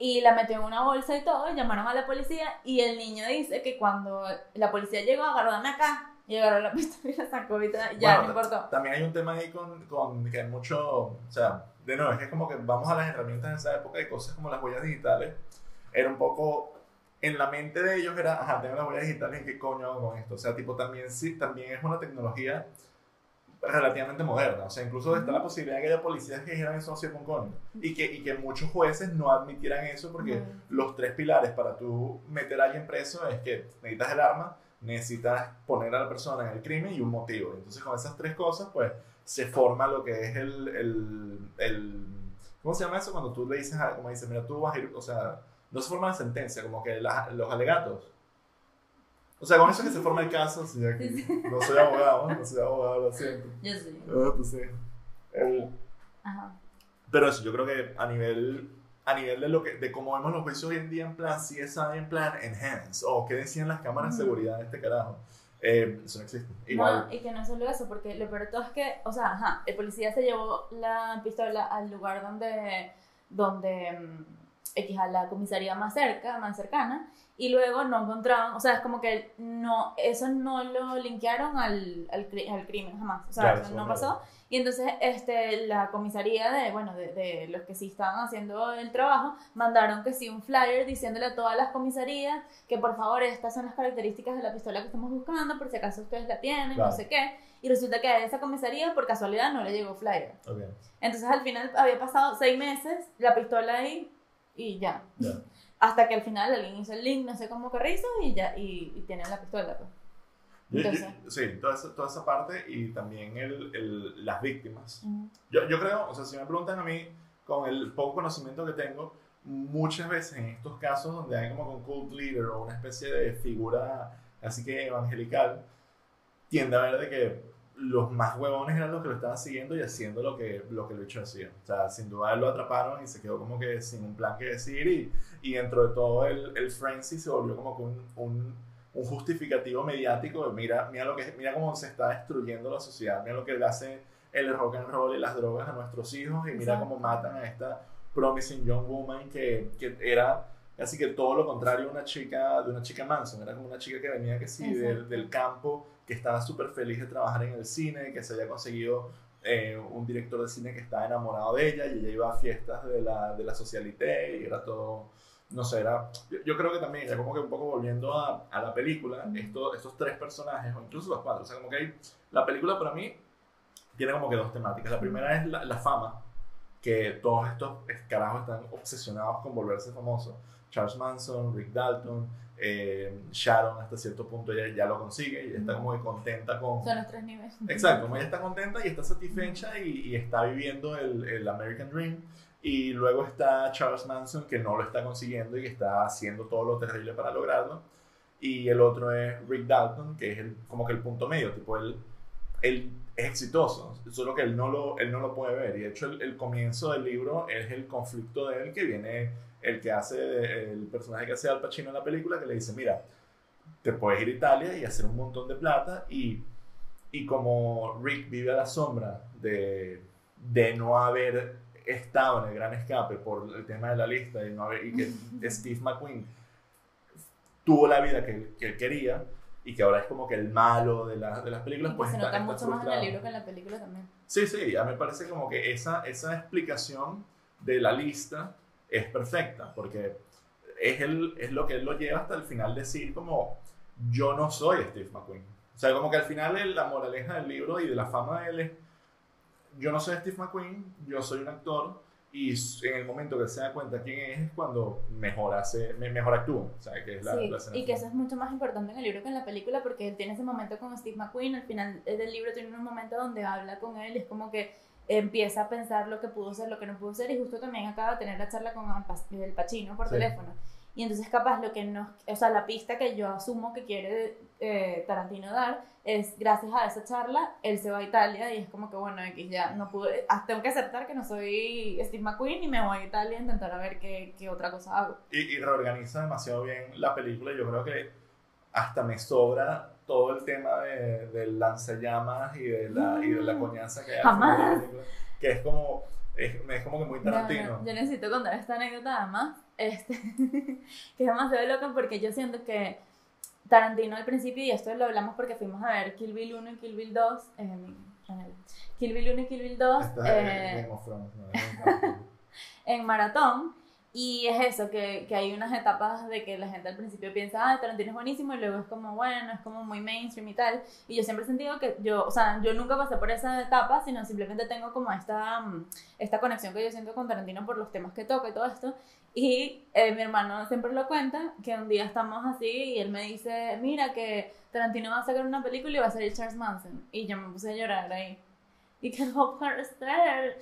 Y la metió en una bolsa y todo, y llamaron a la policía, y el niño dice que cuando la policía llegó, agarró, dame acá, y agarró la pistola y la sacó y ya, Bueno, no importó. También hay un tema ahí con, con que hay mucho, o sea, de nuevo, es que es como que vamos a las herramientas de esa época y cosas como las huellas digitales, era un poco, en la mente de ellos era, ajá, tengo las huellas digitales qué coño hago con esto, o sea, tipo, también sí, también es una tecnología relativamente moderna, o sea, incluso está la posibilidad de que haya policías que dijeran eso no y que, y que muchos jueces no admitieran eso porque los tres pilares para tú meter a alguien preso es que necesitas el arma, necesitas poner a la persona en el crimen y un motivo. Entonces con esas tres cosas pues se forma lo que es el, el, el- ¿cómo se llama eso? Cuando tú le dices, a, como dices, mira, tú vas a ir, o sea, no se forma la sentencia, como que la- los alegatos. O sea, con eso es que se forma el caso, sí, aquí. no soy abogado, no soy abogado, lo siento. Yo sí. Ah, pues sí. El- Ajá. pero eso, yo creo que a nivel, a nivel de, lo que, de cómo vemos los juicios hoy en día en plan CSI, en plan Enhance, o qué decían las cámaras de seguridad de este carajo, eh, eso no existe. Igual, No, y que no solo eso, porque lo peor de todo es que, o sea, ajá, el policía se llevó la pistola al lugar donde, donde mm, X a la comisaría más cerca, más cercana, y luego no encontraban, o sea, es como que no, eso no lo linkearon al, al, al crimen jamás, o sea, Claro, eso no pasó. Y entonces este, la comisaría de, bueno, de, de los que sí estaban haciendo el trabajo, mandaron que sí un flyer diciéndole a todas las comisarías que por favor estas son las características de la pistola que estamos buscando, por si acaso ustedes la tienen, Claro. no sé qué. Y resulta que a esa comisaría por casualidad no le llegó flyer. ok, Entonces al final había pasado seis meses, la pistola ahí y ya. ya. Hasta que al final alguien hizo el link, no sé cómo hizo, y ya, y, y tienen la pistola. Pues. Yo- yo- Entonces. sí, toda esa, toda esa parte y también el, el- las víctimas. Ujú. Yo, yo creo, o sea, si me preguntan a mí, con el poco conocimiento que tengo, muchas veces en estos casos donde hay como un cult leader o una especie de figura así que evangelical, tiende a ver de que los más huevones eran los que lo estaban siguiendo y haciendo lo que, lo que el bicho hacía. O sea, sin duda lo atraparon y se quedó como que sin un plan que decir y, y dentro de todo el, el frenzy se volvió como que un, un, un justificativo mediático de mira, mira, lo que, mira cómo se está destruyendo la sociedad, mira lo que le hace el rock and roll y las drogas a nuestros hijos y mira Exacto. cómo matan a esta promising young woman que, que era casi que todo lo contrario una chica de una chica Manson era como una chica que venía que sí del, del campo que estaba súper feliz de trabajar en el cine que se había conseguido eh, un director de cine que estaba enamorado de ella y ella iba a fiestas de la, de la socialité y era todo no sé, era, yo, yo creo que también, ya como que un poco volviendo a, a la película, esto- estos tres personajes, o incluso los cuatro, o sea, como que hay, la película para mí tiene como que dos temáticas. La primera es la, la fama, que todos estos carajos están obsesionados con volverse famosos. Charles Manson, Rick Dalton, eh, Sharon hasta cierto punto ya, ya lo consigue y está como que contenta con... Son los tres niveles. Exacto, como ella está contenta y está satisfecha y, y está viviendo el, el American Dream. Y luego está Charles Manson que no lo está consiguiendo y que está haciendo todo lo terrible para lograrlo. y el otro es Rick Dalton, que es el, como que el punto medio, tipo, él, él es exitoso, solo que él no lo, él no lo puede ver. Y de hecho, el, el comienzo del libro es el conflicto de él, que viene el que hace, el personaje que hace Al Pacino en la película, que le dice, mira, te puedes ir a Italia y hacer un montón de plata, y, y como Rick vive a la sombra de, de no haber estado en el gran escape por el tema de la lista y, no haber, y que Steve McQueen tuvo la vida que, que él quería y que ahora es como que el malo de, la, de las películas, Y pues se nota está mucho más en el libro que en la película también. Sí, sí, a mí me parece como que esa, esa explicación de la lista es perfecta, porque es, el, es lo que él lo lleva hasta el final decir como, yo no soy Steve McQueen. O sea, como que al final la moraleja del libro y de la fama de él es, yo no soy Steve McQueen, yo soy un actor, y en el momento que se da cuenta quién es, es cuando mejor hace, me- mejor actúa. O sea, que es la, sí, la y que eso es mucho más importante en el libro que en la película porque él tiene ese momento con Steve McQueen, al final del libro tiene un momento donde habla con él, es como que empieza a pensar lo que pudo ser, lo que no pudo ser, y justo también acaba de tener la charla con el Pacino por Sí. teléfono. Y entonces capaz lo que nos, o sea, la pista que yo asumo que quiere eh, Tarantino dar es gracias a esa charla, él se va a Italia y es como que bueno, X ya no pude, ah, tengo que aceptar que no soy Steve McQueen y me voy a Italia a intentar a ver qué, qué otra cosa hago. y, y reorganiza demasiado bien la película. Yo creo que hasta me sobra todo el tema de, del lanzallamas y de la, y de la coñaza que Jamás. que es como, es, es como que muy No, Tarantino. no, yo necesito contar esta anécdota además, este, que es demasiado loca porque yo siento que Tarantino al principio, y esto lo hablamos porque fuimos a ver Kill Bill 1 y Kill Bill 2, eh. Kill Bill 1 y Kill Bill 2 Esta es eh, en maratón. Y es eso, que, que hay unas etapas de que la gente al principio piensa, ah, Tarantino es buenísimo, y luego es como, bueno, es como muy mainstream y tal. Y yo siempre he sentido que yo, o sea, yo nunca pasé por esa etapa, sino simplemente tengo como esta, mm, esta conexión que yo siento con Tarantino por los temas que toca y todo esto. Y eh, mi hermano siempre lo cuenta, que un día estamos así y él me dice, mira que Tarantino va a sacar una película y va a salir Charles Manson. Y yo me puse a llorar ahí. Y que no puede ser,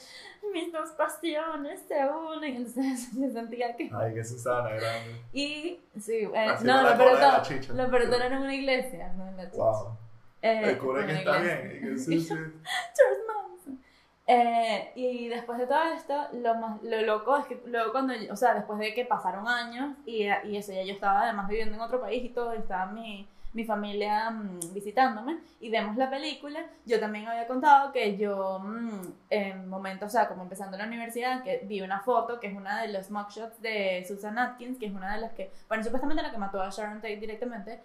mis dos pasiones se unen. Entonces yo sentía que... Ay, que Susana grande. Y sí, eh, Así no, lo chicha. lo era en una iglesia, no en la chicha. Wow. Eh, El cura en que está iglesia. bien. Y que sí, sí. Charles Manson. Eh, y después de todo esto, lo, más, lo loco es que luego cuando, o sea, después de que pasaron años y, y eso, ya yo estaba además viviendo en otro país y todo, y estaba mi, mi familia mm, visitándome y vemos la película, yo también había contado que yo mm, en momentos, o sea, como empezando la universidad, vi una foto que es una de los mugshots de Susan Atkins, que es una de las que, bueno, supuestamente la que mató a Sharon Tate directamente.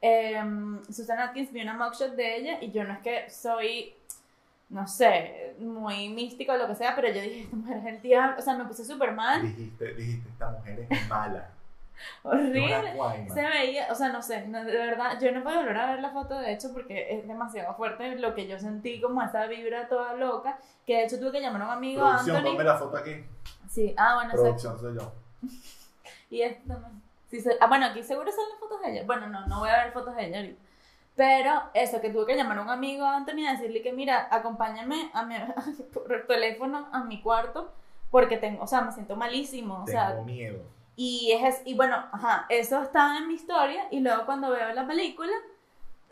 Em, Susan Atkins vi una mugshot de ella y yo no es que soy no sé, muy místico o lo que sea, pero yo dije, esta mujer es el diablo, o sea, me puse súper mal, Dijiste, dijiste, esta mujer es mala. Horrible. Se veía, o sea, no sé, no, de verdad, yo no puedo volver a ver la foto, de hecho, porque es demasiado fuerte lo que yo sentí, como esa vibra toda loca, que de hecho tuve que llamar a un amigo, Producción, Anthony. ponme la foto aquí. Sí, ah, bueno. Producción soy yo. Y esto también. Sí, se- ah, bueno, aquí seguro salen fotos de ella. Bueno, no, no voy a ver fotos de ella ahorita. Pero eso, que tuve que llamar a un amigo Anthony a decirle que, mira, acompáñame a mi, por teléfono a mi cuarto porque tengo, o sea, me siento malísimo. O sea, Tengo miedo. Y, es, y bueno, ajá, eso está en mi historia. Y luego cuando veo la película,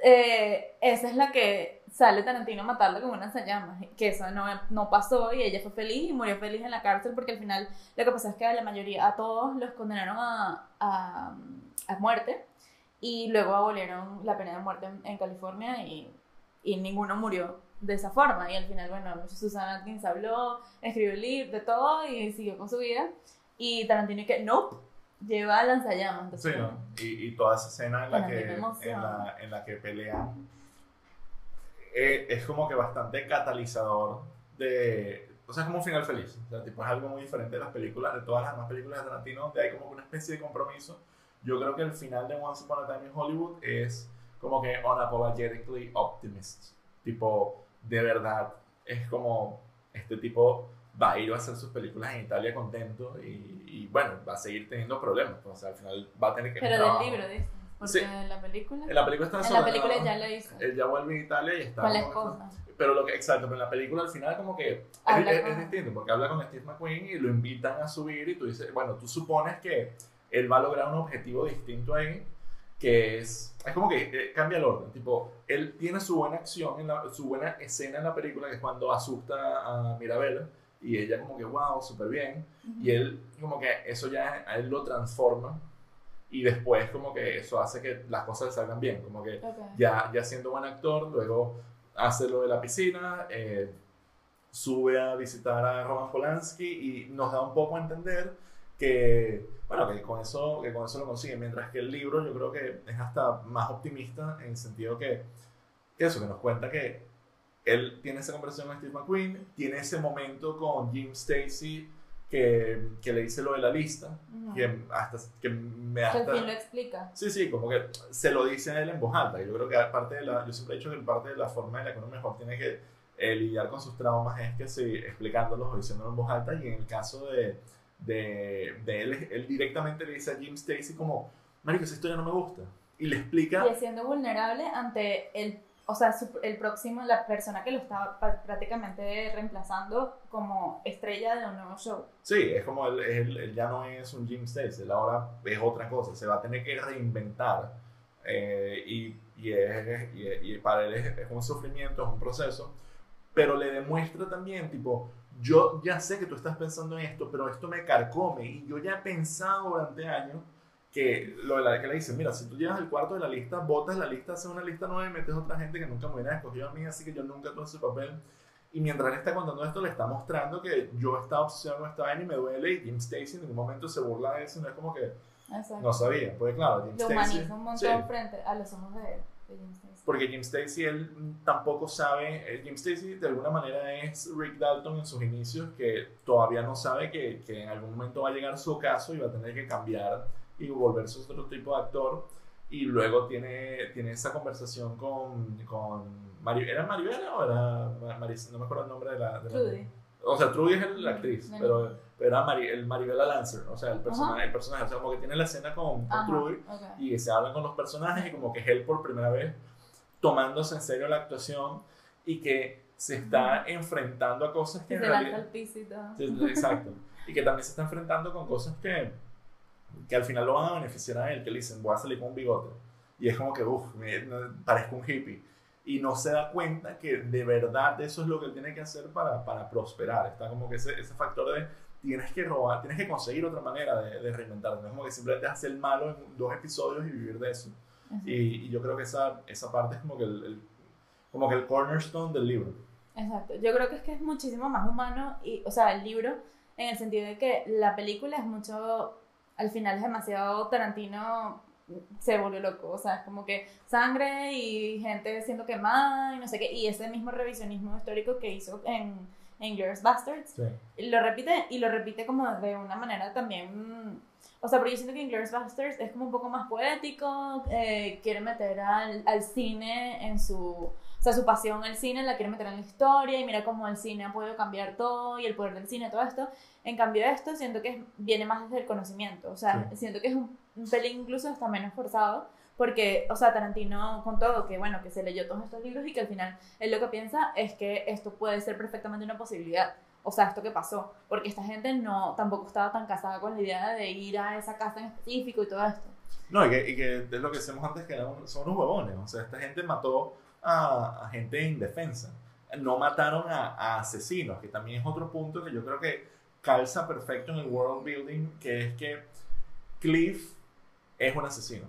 eh, esa es la que sale Tarantino a matarla con una llamas. Que eso no, no pasó y ella fue feliz y murió feliz en la cárcel porque al final lo que pasa es que a la mayoría, a todos los condenaron a, a, a muerte y luego abolieron la pena de muerte en, en California y, y ninguno murió de esa forma. Y al final, bueno, Susana Atkins habló, escribió el libro, de todo y siguió con su vida. Y Tarantino y que, nope, lleva lanzallamas. Sí, Entonces, ¿no? Y, y toda esa escena en la, a que, en la, en la que pelean eh, es como que bastante catalizador de... O sea, es como un final feliz. O sea, tipo, es algo muy diferente de las películas, de todas las demás películas de Tarantino, donde hay como una especie de compromiso. Yo creo que el final de Once Upon a Time in Hollywood es como que unapologetically optimist. Tipo, de verdad, es como este tipo va a ir a hacer sus películas en Italia contento y, y, bueno, va a seguir teniendo problemas. pues, O sea, al final va a tener que... Pero del libro, dice. Porque Sí. en la película. En la película está En la película ya lo hizo. Él ya vuelve a Italia y está. Con la esposa. Pero lo que, exacto, pero en la película al final como que es, es- es distinto, porque habla con Steve McQueen y lo invitan a subir y tú dices, bueno, tú supones que él va a lograr un objetivo distinto ahí que es, es como que eh, cambia el orden, tipo, él tiene su buena acción, en la- su buena escena en la película, que es cuando asusta a Mirabel, y ella como que, wow, súper bien, y él como que eso ya a él lo transforma, y después como que eso hace que las cosas salgan bien, como que Ok. ya, ya siendo buen actor, luego hace lo de la piscina, eh, sube a visitar a Roman Polanski y nos da un poco a entender que, bueno, que con eso, que con eso lo consigue, mientras que el libro yo creo que es hasta más optimista en el sentido que, que eso, que nos cuenta que él tiene esa conversación con Steve McQueen, tiene ese momento con Jim Stacy que, que le dice lo de la lista, Ujú. que hasta que me Que al hasta... fin lo explica. Sí, sí, como que se lo dice a él en voz alta. Y Yo creo que parte de la, yo siempre he dicho que parte de la forma en la que uno mejor tiene que eh, lidiar con sus traumas es que sí, explicándolos o diciéndolos en voz alta. Y en el caso de, de, de él, él directamente le dice a Jim Stacy como, Marico, esa historia no me gusta. Y le explica, Y siendo vulnerable ante el, o sea, su- el próximo, la persona que lo está prácticamente reemplazando como estrella de un nuevo show. sí, es como él, él- él ya no es un Jim Stacy, él ahora es otra cosa, se va a tener que reinventar. Eh, y, y, es- y- y para él es, es un sufrimiento, es un proceso, pero le demuestra también, tipo, yo ya sé que tú estás pensando en esto, pero esto me carcome y yo ya he pensado durante años que lo de la que le dice, mira, si tú llegas al cuarto de la lista, botas la lista, haces una lista nueva y metes otra gente que nunca me hubiera escogido a mí, así que yo nunca tuve ese papel. Y mientras él está contando esto, le está mostrando que yo estaba obsesionado con esta vaina y me duele y Jim Stacy en ningún momento se burla de eso, no es como que Exacto. no sabía, pues claro, Jim lo humaniza un montón sí. frente a los ojos de, de Jim Stacy. Porque Jim Stacy, él tampoco sabe, eh, Jim Stacy de alguna manera es Rick Dalton en sus inicios, que todavía no sabe que, que en algún momento va a llegar su caso y va a tener que cambiar y volverse otro tipo de actor. Y luego tiene, tiene esa conversación con, con Mari- ¿era Maribel o era Ma- Maris- no me acuerdo el nombre de la... de la- Trudy. o sea, Trudy es la actriz, pero, pero era Mari- el Maribela Lancer, o sea, el personaje, Ajá. el personaje, o sea, como que tiene la escena con, con Trudy ok. y se hablan con los personajes y como que es él por primera vez tomándose en serio la actuación y que se está enfrentando a cosas que en se al realidad... todo. Sí, Exacto. Y que también se está enfrentando con cosas que, que al final lo van a beneficiar a él, que le dicen, voy a salir con un bigote. Y es como que, uff, parezco un hippie. Y no se da cuenta que de verdad eso es lo que él tiene que hacer para, para prosperar. Está como que ese, ese factor de tienes que robar, tienes que conseguir otra manera de, de reinventarte. No es como que simplemente hacer malo en dos episodios y vivir de eso. Y, y yo creo que esa, esa parte es como que el, el- como que el cornerstone del libro. Exacto. Yo creo que es que es muchísimo más humano y, o sea, el libro en el sentido de que la película es mucho, al final es demasiado Tarantino se volvió loco, o sea, es como que sangre y gente siendo quemada y no sé qué, y ese mismo revisionismo histórico que hizo en, en Inglourious Bastards, Sí. lo repite y lo repite como de una manera también o sea porque yo siento que Inglourious Basterds es como un poco más poético eh, quiere meter al, al cine en su sea su pasión al cine la quiere meter en la historia y mira cómo el cine ha podido cambiar todo y el poder del cine todo esto en cambio esto siento que es- viene más desde el conocimiento o sea Sí. siento que es un, un pelín incluso hasta menos forzado porque, o sea, Tarantino con todo, que bueno, que se leyó todos estos libros y que al final él lo que piensa es que esto puede ser perfectamente una posibilidad o sea, esto que pasó, porque esta gente no tampoco estaba tan casada con la idea de ir a esa casa en específico y todo esto. No, y que, y que es lo que decíamos antes, que son unos huevones. O sea, esta gente mató a, a gente indefensa. No mataron a, a asesinos, que también es otro punto que yo creo que calza perfecto en el world building, que es que Cliff es un asesino,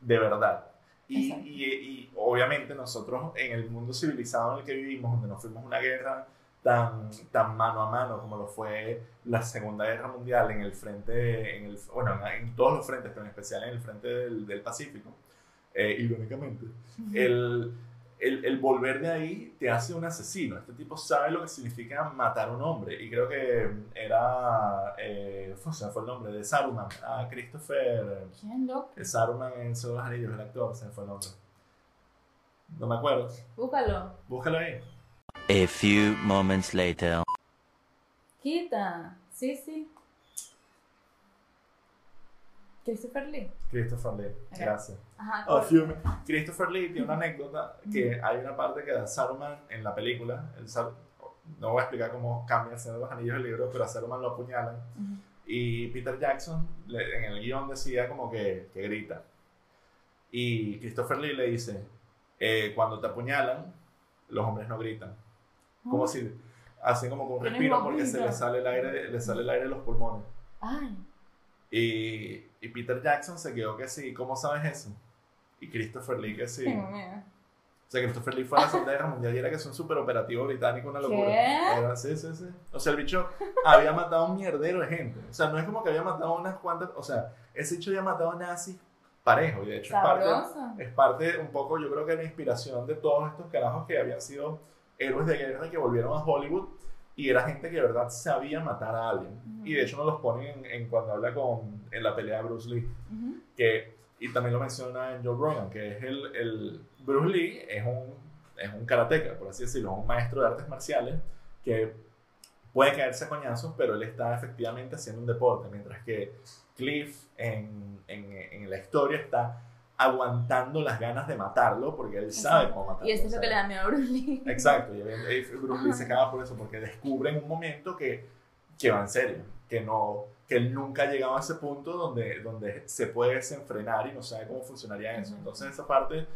de verdad. Y, y, y obviamente nosotros en el mundo civilizado en el que vivimos, donde nos fuimos una guerra tan, tan mano a mano como lo fue la Segunda Guerra Mundial en el frente, en el, bueno, en, todos los frentes, pero en especial en el frente del, del Pacífico, eh, irónicamente, el, el, el volver de ahí te hace un asesino. Este tipo sabe lo que significa matar a un hombre. Y creo que era, eh, fue, se me fue el nombre, de Saruman, a Christopher ¿Quién loco? eh, Saruman en de los Anillos, el actor, se me fue el nombre. No me acuerdo. Búscalo. Búscalo ahí. A few moments later. Quita. Sí, sí. Christopher Lee. Christopher Lee, Ok. gracias. Ajá. A corta. few mi- Christopher Lee tiene una anécdota que hay una parte que da Saruman en la película. el Sar- no voy a explicar cómo cambia el Señor de los Anillos el libro, pero a Saruman lo apuñalan. Y Peter Jackson le- en el guion decía como que, que grita. Y Christopher Lee le dice, eh, cuando te apuñalan, los hombres no gritan. Como si hacen como Tienes respiro porque se ronca. le sale el aire, le sale el aire de los pulmones. Ay, Y, y Peter Jackson se quedó que sí, ¿cómo sabes eso? Y Christopher Lee que sí. tengo miedo. O sea, Christopher Lee fue a la Segunda Guerra Mundial y era que es un super operativo británico, una locura. ¿Qué? Era, sí, sí, sí. O sea, el bicho había matado a un mierdero de gente. O sea, no es como que había matado a unas cuantas. O sea, ese bicho había matado a nazis parejo. Y de hecho, es parte, es parte un poco, yo creo que la inspiración de todos estos carajos que habían sido héroes de guerra y que volvieron a Hollywood. Y era gente que de verdad sabía matar a alguien. Y de hecho, no los ponen en, en cuando habla con, en la pelea de Bruce Lee que, y también lo menciona en Joe Rogan, que es el, el Bruce Lee es un, es un karateca, por así decirlo, un maestro de artes marciales que puede caerse a coñazos, pero él está efectivamente haciendo un deporte, mientras que Cliff en, en, en la historia está aguantando las ganas de matarlo porque él sabe cómo matarlo. Y eso es lo que le da miedo a Bruce Lee. Exacto, y Bruce Lee se caga por eso, porque descubre en un momento que, que va en serio, que, no, que él nunca ha llegado a ese punto donde, donde se puede desenfrenar y no sabe cómo funcionaría eso. Entonces esa parte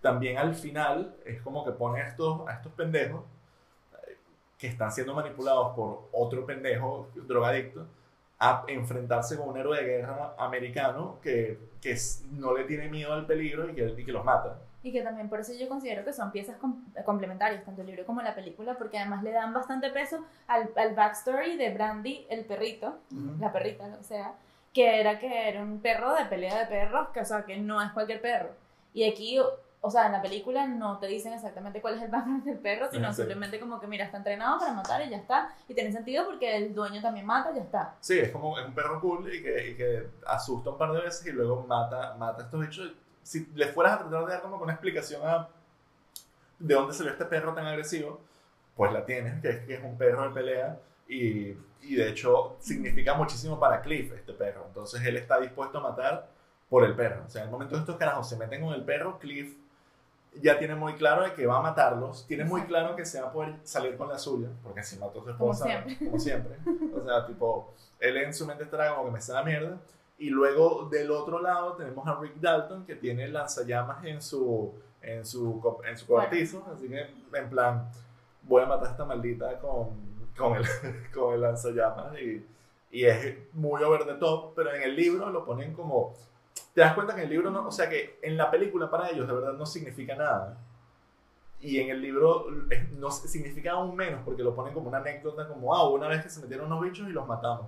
también al final es como que pone a estos, a estos pendejos eh, que están siendo manipulados por otro pendejo drogadicto a enfrentarse con un héroe de guerra americano que, que no le tiene miedo al peligro y que, y que los mata. Y que también por eso yo considero que son piezas com- complementarias, tanto el libro como la película, porque además le dan bastante peso al, al backstory de Brandy, el perrito, la perrita, o sea, que era que era un perro de pelea de perros, que o sea, que no es cualquier perro. Y aquí, o sea, en la película no te dicen exactamente cuál es el background del perro, sino Sí. simplemente como que, mira, está entrenado para matar y ya está. Y tiene sentido porque el dueño también mata y ya está. Sí, es como es un perro cool y que, y que asusta un par de veces y luego mata, mata a estos bichos. Si le fueras a tratar de dar como una explicación a de dónde salió este perro tan agresivo, pues la tienes, que es que es un perro de pelea y, y de hecho significa muchísimo para Cliff este perro. Entonces él está dispuesto a matar por el perro. O sea, en el momento que estos carajos se meten con el perro, Cliff ya tiene muy claro de que va a matarlos, tiene muy claro que se va a poder salir con la suya, porque si mató a su Como esposa, siempre. como siempre. O sea, tipo, él en su mente estará como que me sabe mierda. Y luego del otro lado tenemos a Rick Dalton que tiene lanzallamas en su, en su, en su cobertizo. Así que, en plan, voy a matar a esta maldita con, con, el, con el lanzallamas. Y, y es muy over the top, pero en el libro lo ponen como. Te das cuenta que en el libro no. O sea, que en la película para ellos de verdad no significa nada. Y en el libro no significa aún menos porque lo ponen como una anécdota, como, ah, una vez que se metieron unos bichos y los matamos.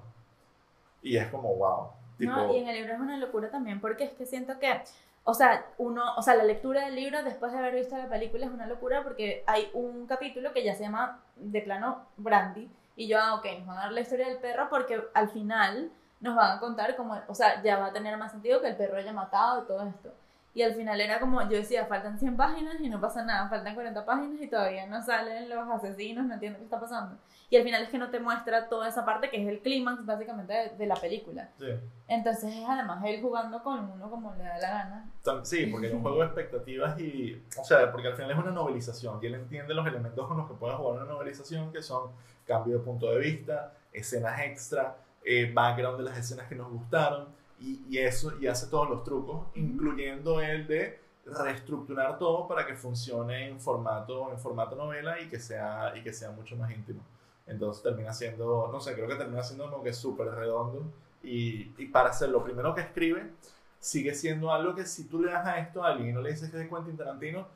Y es como, wow. Tipo, No, y en el libro es una locura también, porque es que siento que, o sea, uno, o sea, la lectura del libro después de haber visto la película es una locura porque hay un capítulo que ya se llama de plano Brandy, y yo, ah, ok, nos van a dar la historia del perro porque al final nos van a contar como, o sea, ya va a tener más sentido que el perro haya matado y todo esto. Y al final era como, yo decía, faltan 100 páginas y no pasa nada, faltan 40 páginas y todavía no salen los asesinos, no entiendo qué está pasando. Y al final es que no te muestra toda esa parte que es el clímax básicamente de, de la película. sí. Entonces es además él jugando con uno como le da la gana. Sí, porque es un juego de expectativas y, o sea, porque al final es una novelización y él entiende los elementos con los que puede jugar una novelización, que son cambio de punto de vista, escenas extra, eh, background de las escenas que nos gustaron y, y eso, y hace todos los trucos, incluyendo el de reestructurar todo para que funcione en formato, en formato novela y que sea, y que sea mucho más íntimo. Entonces termina siendo, no sé, creo que termina siendo como que súper redondo y, y para ser lo primero que escribe, sigue siendo algo que si tú le das a esto a alguien y no le dices que es de Quentin Tarantino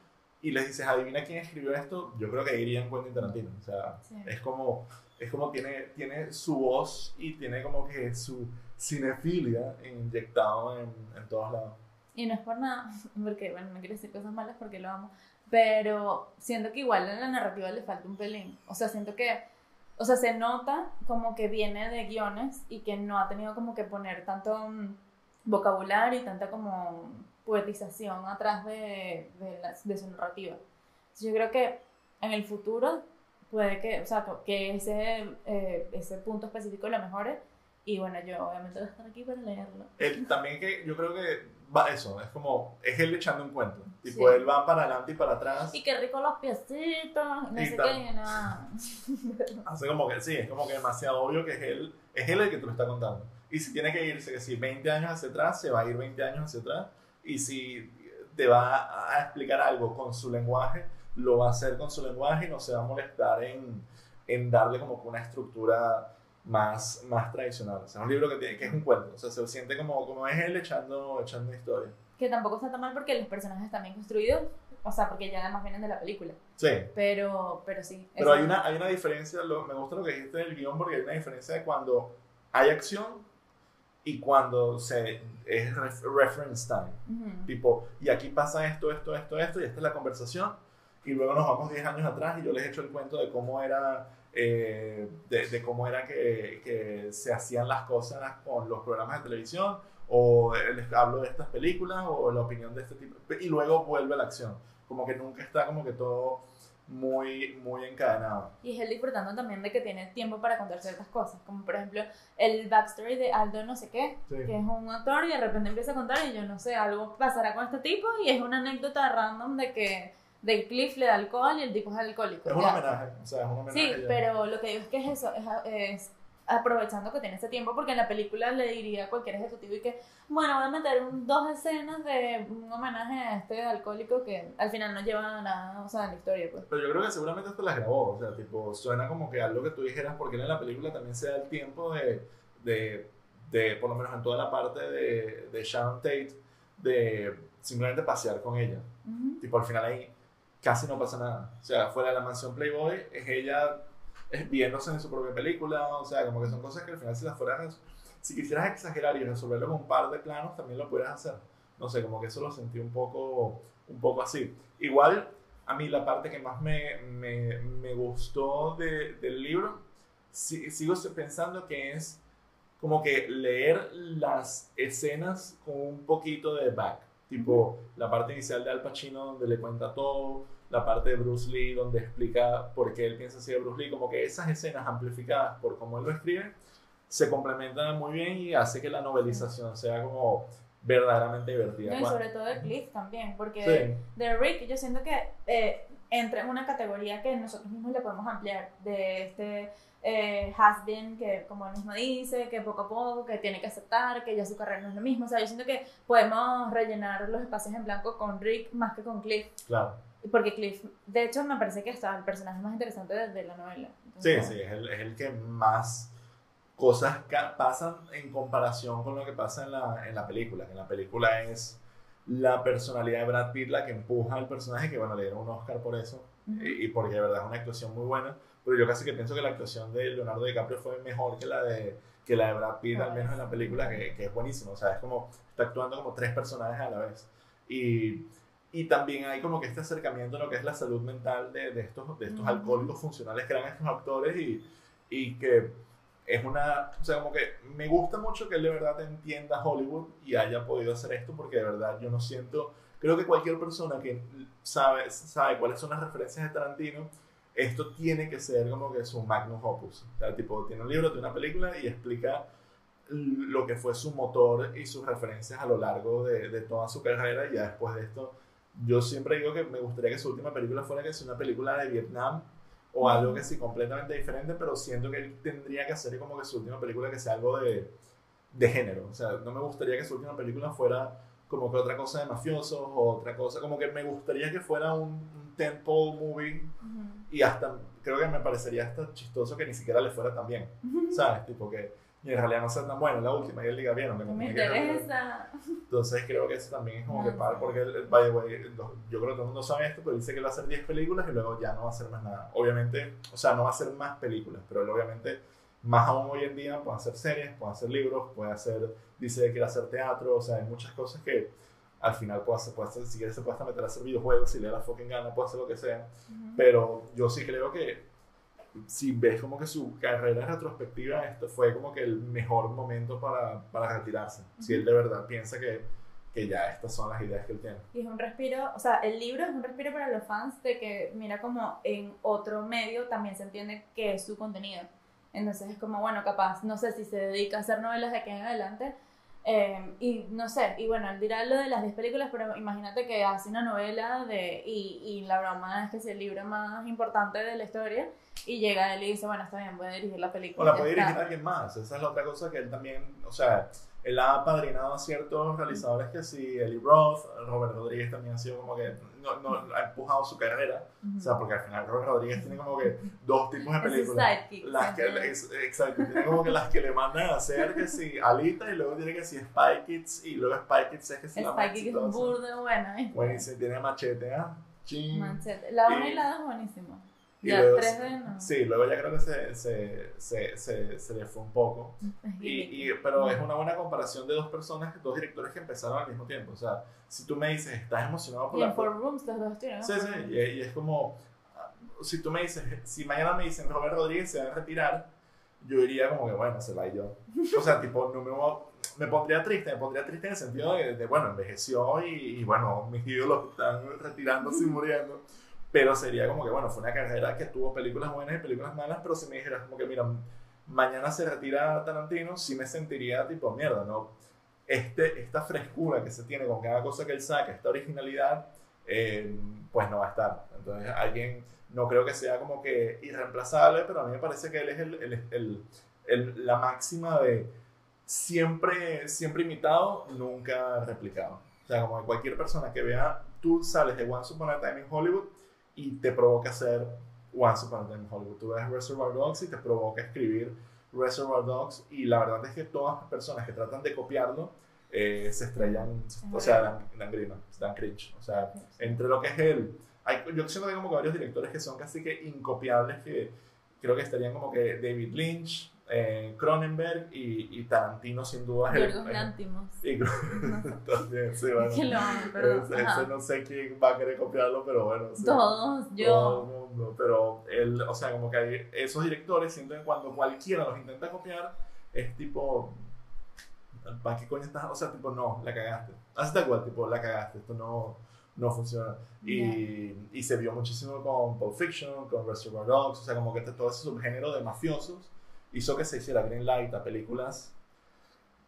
y le dices, adivina quién escribió esto, yo creo que iría en Quentin Tarantino. O sea, Sí. es como, es como tiene, tiene su voz y tiene como que su cinefilia inyectado en, en todos lados. Y no es por nada, porque, bueno, no quiero decir cosas malas porque lo amo, pero siento que igual a la narrativa le falta un pelín. O sea, siento que, o sea, se nota como que viene de guiones y que no ha tenido como que poner tanto mm, vocabulario y tanta como poetización atrás de, de, la- de su narrativa. Entonces, yo creo que en el futuro puede que, o sea, que ese, eh, ese punto específico lo mejore. Y bueno, yo obviamente voy a estar aquí para leerlo. Él, también que yo creo que va eso, es como, es él echando un cuento. Tipo, Sí. él va para adelante y para atrás. Y qué rico los piecitos, no Y sé qué, nada. Hace como que sí, es como que demasiado obvio que es él, es él el que te lo está contando. Y si tiene que irse, que si 20 años hacia atrás, se va a ir 20 años hacia atrás. Y si te va a explicar algo con su lenguaje, lo va a hacer con su lenguaje y no se va a molestar en, en darle como una estructura más, más tradicional. O sea, es un libro que, tiene, que es un cuento, o sea, se siente como, como es él echando, echando historia. Que tampoco está tan mal porque los personajes están bien construidos, o sea, porque ya además vienen de la película. Sí. Pero, pero sí. Pero hay una, hay una diferencia, lo- me gusta lo que dijiste del guion porque hay una diferencia de cuando hay acción y cuando se, es ref- reference time. Ujú. Tipo, y aquí pasa esto, esto, esto, esto, y esta es la conversación. Y luego nos vamos 10 años atrás y yo les he hecho el cuento de cómo era, eh, de, de cómo era que, que se hacían las cosas con los programas de televisión, o les hablo de estas películas, o la opinión de este tipo. Y luego vuelve la acción. Como que nunca está como que todo muy, muy encadenado. Y es él disfrutando también de que tiene tiempo para contar ciertas cosas, como por ejemplo el backstory de Aldo no sé qué, Sí. que es un actor y de repente empieza a contar y yo no sé, algo pasará con este tipo y es una anécdota random de que del Cliff le da alcohol y el tipo es alcohólico. Es un homenaje, o sea, es un homenaje. Sí, ya. pero lo que digo es que es eso, es, es aprovechando que tiene ese tiempo, porque en la película le diría a cualquier ejecutivo y que, bueno, voy a meter un- dos escenas de un homenaje a este alcohólico que al final no lleva nada, o sea, en la historia, pues. Pero yo creo que seguramente esto las grabó, o sea, tipo, suena como que algo que tú dijeras, porque en la película también se da el tiempo de, de, de por lo menos en toda la parte de, de Sharon Tate, de simplemente pasear con ella. Ujú. Tipo, al final ahí casi no pasa nada. O sea, fuera de la mansión Playboy, es ella viéndose en su propia película, o sea, como que son cosas que al final si las fueras, si quisieras exagerar y resolverlo con un par de planos, también lo pudieras hacer. No sé, como que eso lo sentí un poco, un poco así. Igual, a mí la parte que más me, me, me gustó de- del libro, si- sigo pensando que es como que leer las escenas con un poquito de back. Tipo, la parte inicial de Al Pacino donde le cuenta todo, la parte de Bruce Lee donde explica por qué él piensa así de Bruce Lee, como que esas escenas amplificadas por cómo él lo escribe, se complementan muy bien y hace que la novelización sea como verdaderamente divertida. No, y sobre todo de Cliff también, porque Sí. de Rick yo siento que eh, entra en una categoría que nosotros mismos le podemos ampliar, de este eh, has been, que como él mismo dice, que poco a poco, que tiene que aceptar, que ya su carrera no es lo mismo, o sea, yo siento que podemos rellenar los espacios en blanco con Rick más que con Cliff, Claro. Porque Cliff, de hecho, me parece que está el personaje más interesante de, de la novela. Sí, Entonces, sí, es el, es el que más cosas pasan en comparación con lo que pasa en la, en la película. Que en la película es la personalidad de Brad Pitt la que empuja al personaje, que bueno, le dieron un Oscar por eso, Ujú. y, y porque de verdad es una actuación muy buena. Pero yo casi que pienso que la actuación de Leonardo DiCaprio fue mejor que la de, que la de Brad Pitt, al menos en la película, que, que es buenísimo. O sea, es como, está actuando como tres personajes a la vez. Y, y también hay como que este acercamiento a lo que es la salud mental de, de estos, de estos Ujú. alcohólicos funcionales que eran estos actores y, y que es una, o sea, como que me gusta mucho que él de verdad entienda Hollywood y haya podido hacer esto porque de verdad yo no siento, creo que cualquier persona que sabe, sabe cuáles son las referencias de Tarantino, esto tiene que ser como que su magnum opus. O sea, tipo, tiene un libro, tiene una película y explica lo que fue su motor y sus referencias a lo largo de, de toda su carrera y ya después de esto yo siempre digo que me gustaría que su última película fuera que sea una película de Vietnam o algo que sí completamente diferente, pero siento que él tendría que hacer como que su última película que sea algo de, de género. O sea, no me gustaría que su última película fuera como que otra cosa de mafiosos o otra cosa, como que me gustaría que fuera un, un temple movie Ujú. y hasta creo que me parecería hasta chistoso que ni siquiera le fuera tan bien, ¿sabes? Tipo que y en realidad no sea tan bueno la última y él diga bien, No me que- interesa. entonces creo que eso también es como que para, porque él, by the way, yo creo que todo el mundo sabe esto, pero dice que él va a hacer 10 películas y luego ya no va a hacer más nada. Obviamente, o sea, no va a hacer más películas, pero él obviamente, más aún hoy en día, puede hacer series, puede hacer libros, puede hacer, dice que quiere hacer teatro, o sea, hay muchas cosas que al final puede hacer, puede hacer si quiere se puede hasta meter a hacer videojuegos, si le da la fucking gana, puede hacer lo que sea. Ujú. Pero yo sí creo que si ves como que su carrera retrospectiva, esto fue como que el mejor momento para, para retirarse. Si él de verdad piensa que, que ya estas son las ideas que él tiene. Y es un respiro, o sea, el libro es un respiro para los fans de que, mira, como en otro medio también se entiende que es su contenido. Entonces es como, bueno, capaz, no sé si se dedica a hacer novelas de aquí en adelante. Eh, y no sé, y bueno, él dirá lo de las 10 películas, pero imagínate que hace una novela de, y, y la broma es que es el libro más importante de la historia. y llega él y dice, bueno, está bien, voy a dirigir la película. O la puede dirigir alguien más. Esa es la otra cosa que él también, o sea, él ha apadrinado a ciertos realizadores que sí, Eli Roth, Robert Rodríguez también ha sido como que, no, no, ha empujado su carrera. Ujú. O sea, porque al final Robert Rodríguez tiene como que dos tipos de películas. sidekick, Las que, es- exacto, tiene como que las que le mandan a hacer que sí, Alita y luego tiene que sí Spy Kids y luego Spy Kids es que sí la más Spike es burda buena. Buenísimo, tiene machete, ¿ah? Machete. La 1 Y- y la 2 buenísimo. Y Ya, luego- 3D no. Sí, luego ya creo que se, se, se, se, se le fue un poco. Y, y- pero es una buena comparación de dos personas, dos directores que empezaron al mismo tiempo. O sea, si tú me dices, estás emocionado por Y la... en Four Rooms los dos estuvieron. Sí, sí, y, y es como, ah, si tú me dices, si mañana me dicen Robert Rodríguez se va a retirar, yo diría como que, bueno, se va yo. O sea, tipo, no me, me pondría triste, me pondría triste en el sentido de, de, bueno, envejeció y, y, bueno, mis ídolos están retirándose y muriendo. Pero sería como que, bueno, fue una carrera que tuvo películas buenas y películas malas, pero si me dijeras como que, mira, mañana se retira Tarantino, sí me sentiría tipo, mierda, ¿no? Este, esta frescura que se tiene con cada cosa que él saca, esta originalidad, eh, pues no va a estar. Entonces, alguien, no creo que sea como que irreemplazable, pero a mí me parece que él es el, el- el- el- la máxima de siempre, siempre imitado, nunca replicado. O sea, como que cualquier persona que vea, tú sales de Once Upon a Time in Hollywood y te provoca hacer Once Upon a Time in Hollywood. Tú ves Reservoir Dogs y te provoca escribir Reservoir Dogs y la verdad es que todas las personas que tratan de copiarlo eh, se estrellan, o sea, dan, dan grima, dan cringe. O sea, entre lo que es él, hay, yo siento que hay como que varios directores que son casi que incopiables, que creo que estarían como que David Lynch, eh, Cronenberg y, y Tarantino sin duda. Yorgos Lantimos. y Cron- también, sí, bueno. Que lo amo, perdón. Ese, no sé quién va a querer copiarlo, pero bueno. sí. Todos, yo. Todo el mundo, pero él, o sea, como que hay esos directores sienten cuando cualquiera los intenta copiar, es tipo, ¿para qué coño estás? O sea, tipo, no, la cagaste. Así tal cual, tipo, la cagaste, esto no, no funciona. Y, y se vio muchísimo con Pulp Fiction, con Reservoir Dogs, o sea, como que todo ese subgénero de mafiosos hizo que se hiciera green light a películas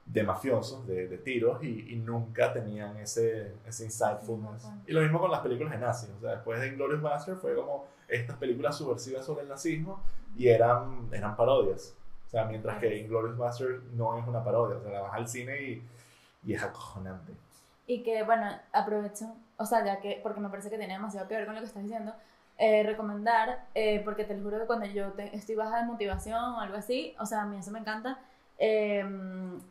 de mafiosos, de, de tiros, y, y nunca tenían ese, ese insightfulness. Sí, Y lo mismo con las películas de nazis, o sea, después de Inglourious Basterds fue como estas películas subversivas sobre el nazismo y eran, eran parodias. O sea, mientras que Inglourious Basterds no es una parodia, o sea, la vas al cine y, y es acojonante. Y que, bueno, aprovecho, o sea, ya que, porque me parece que tiene demasiado que ver con lo que estás diciendo, eh, recomendar, eh, porque te lo juro que cuando yo te- estoy baja de motivación o algo así, o sea, a mí eso me encanta, eh,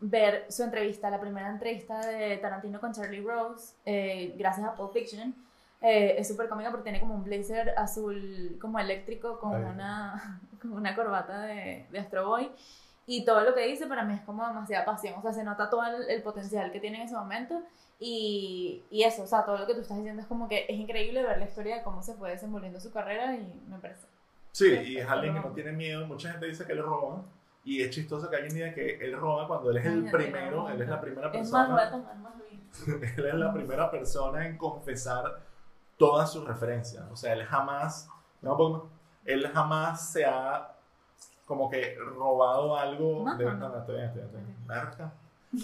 ver su entrevista, la primera entrevista de Tarantino con Charlie Rose, eh, gracias a Pulp Fiction. Eh, es súper cómica porque tiene como un blazer azul como eléctrico con Ay. una, con una corbata de, de Astro Boy. Y todo lo que dice para mí es como demasiada pasión. O sea, se nota todo el, el potencial que tiene en ese momento. Y, y eso, o sea, todo lo que tú estás diciendo es como que es increíble ver la historia de cómo se fue desenvolviendo su carrera y me parece. Sí, y es alguien que no tiene miedo. Mucha gente dice que él roba. Y es chistoso que alguien diga que él roba cuando él es el Ay, primero, él es la primera Es más, persona. tomar más. Él es la primera persona en confesar todas sus referencias. O sea, él jamás. No, más. Él jamás se ha como que robado algo No, de. no, No, estoy bien,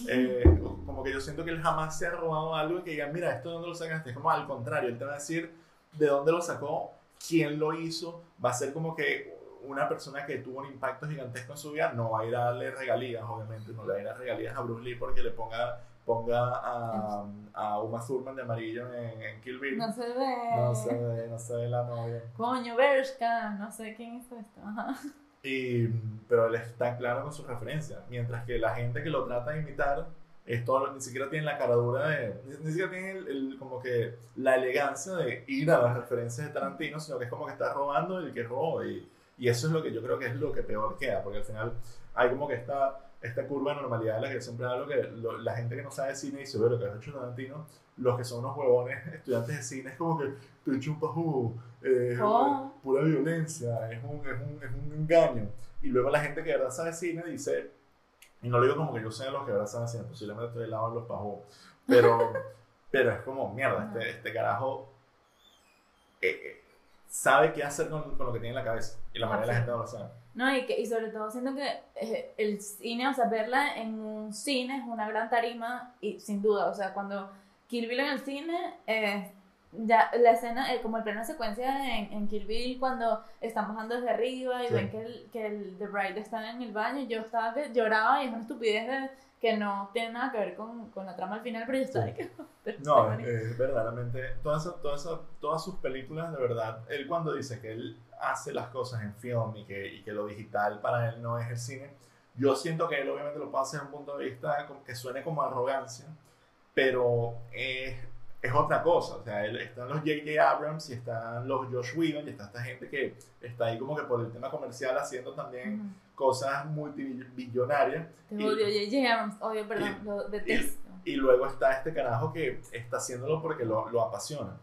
Eh, como que yo siento que él jamás se ha robado algo y que digan, mira, esto de dónde lo sacaste. Es como al contrario, él te va a decir de dónde lo sacó, quién lo hizo. Va a ser como que una persona que tuvo un impacto gigantesco en su vida no va a ir a darle regalías, obviamente, no le va a ir a regalías a Bruce Lee porque le ponga, ponga a, a Uma Thurman de amarillo en, en Kill Bill. No se ve. No se ve, no se ve la novia. Coño, Bershka, no sé quién hizo esto. Ajá. Y, pero él está claro con sus referencias. Mientras que la gente que lo trata de imitar, es todo, ni siquiera tiene la caradura de. Ni, ni siquiera tiene el, el- como que la elegancia de ir a las referencias de Tarantino, sino que es como que está robando el que robó. Y, y eso es lo que yo creo que es lo que peor queda, porque al final hay como que esta, esta curva de normalidad de la que yo siempre hablo, que lo- la gente que no sabe cine dice, bueno, que ha hecho Tarantino, los que son unos huevones estudiantes de cine, es como que te un pajú, eh, Oh. pura violencia, es un, es, un, es un engaño. Y luego la gente que de verdad sabe cine dice, y no lo digo como que yo sea los que de verdad saben cine, posiblemente estoy del lado de los pajos, pero, pero es como, mierda, este, este carajo eh, eh, sabe qué hacer con, con lo que tiene en la cabeza. Y la mayoría de la gente no lo sabe. No, y, que, y sobre todo siento que eh, el cine, o sea, verla en un cine es una gran tarima y sin duda, o sea, cuando Kill Bill en el cine es ya la escena, eh, como el plano secuencia en, en Kill Bill, cuando están bajando desde arriba y Sí. ven que el, que el The Bride está en el baño, yo estaba que lloraba y es una estupidez de- que no tiene nada que ver con, con la trama al final, pero yo estaba Sí. de que... pero No, es verdaderamente. Todas, todas, todas sus películas, de verdad, él cuando dice que él hace las cosas en film y que, y que lo digital para él no es el cine, yo siento que él obviamente lo hacer desde un punto de vista que suene como arrogancia, pero es, es otra cosa. O sea, están los J.J. Abrams y están los Josh Whedon y está esta gente que está ahí como que por el tema comercial haciendo también Ujú. cosas multibillonarias. Te Y- odio J.J. Abrams, odio, perdón, y- lo detesto. Y luego está este carajo que está haciéndolo porque lo, lo apasiona.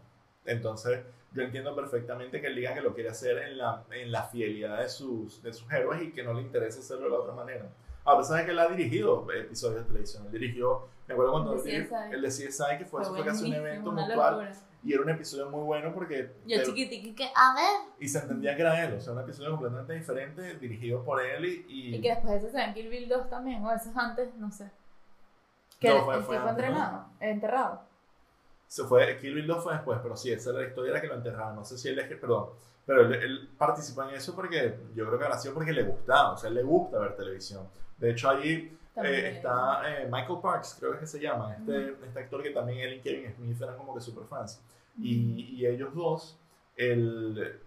Entonces, yo entiendo perfectamente que él diga que lo quiere hacer en la, en la fidelidad de sus, de sus héroes y que no le interesa hacerlo de la otra manera. A pesar de que él ha dirigido episodios de televisión. Él dirigió, me acuerdo cuando El el de CSI, que fue, eso fue casi un evento mutual. Y era un episodio muy bueno porque... Yo te- chiquitiqui que, a ver. y se entendía que era él, o sea, un episodio completamente diferente, dirigido por él y... y- Y que después de eso se ve en Kill Bill 2 también, o eso es antes, no sé. Que No, el, fue- el ¿no? entrenado, enterrado. se fue, Kill Bill 2 fue después, pero sí, esa era la historia era que lo enterraban. No sé si él, es que- perdón, pero él, él participó en eso porque yo creo que habrá sido porque le gustaba, o sea, le gusta ver televisión. De hecho, allí eh, está eh, Michael Parks, creo que se llama, este, este actor que también él y Kevin Smith eran como que super fans. Y, y ellos dos, el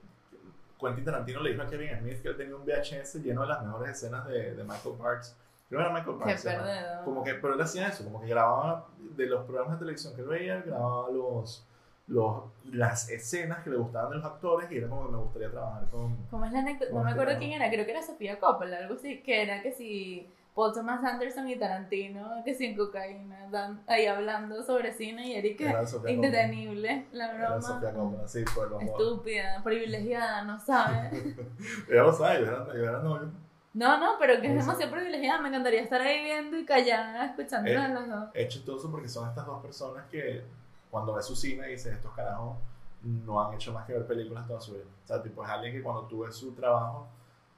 Quentin Tarantino le dijo a Kevin Smith que él tenía un VHS lleno de las mejores escenas de, de Michael Parks. Creo que era Michael Qué Parks. perdedor. Como que, pero él hacía eso, como que grababa de los programas de televisión que él veía, grababa los, los, las escenas que le gustaban de los actores y era como que me gustaría trabajar con... ¿Cómo es la anécdota? No me este acuerdo quién era, creo que era Sofía Coppola, algo así, que era que si Paul Thomas Anderson y Tarantino, que si en cocaína, dan, ahí hablando sobre cine y Coppola. indetenible, la Era broma. Sofía Coppola, sí. Estúpida, privilegiada, no sabe. Ella lo sabe, yo era, yo era novio. No, no, pero que es demasiado privilegiada. Me encantaría estar ahí viendo y callada, escuchando Eh. a los dos. Es chistoso porque son estas dos personas que cuando ves su cine dices, estos carajos no han hecho más que ver películas toda su vida. O sea, tipo, es alguien que cuando tú ves su trabajo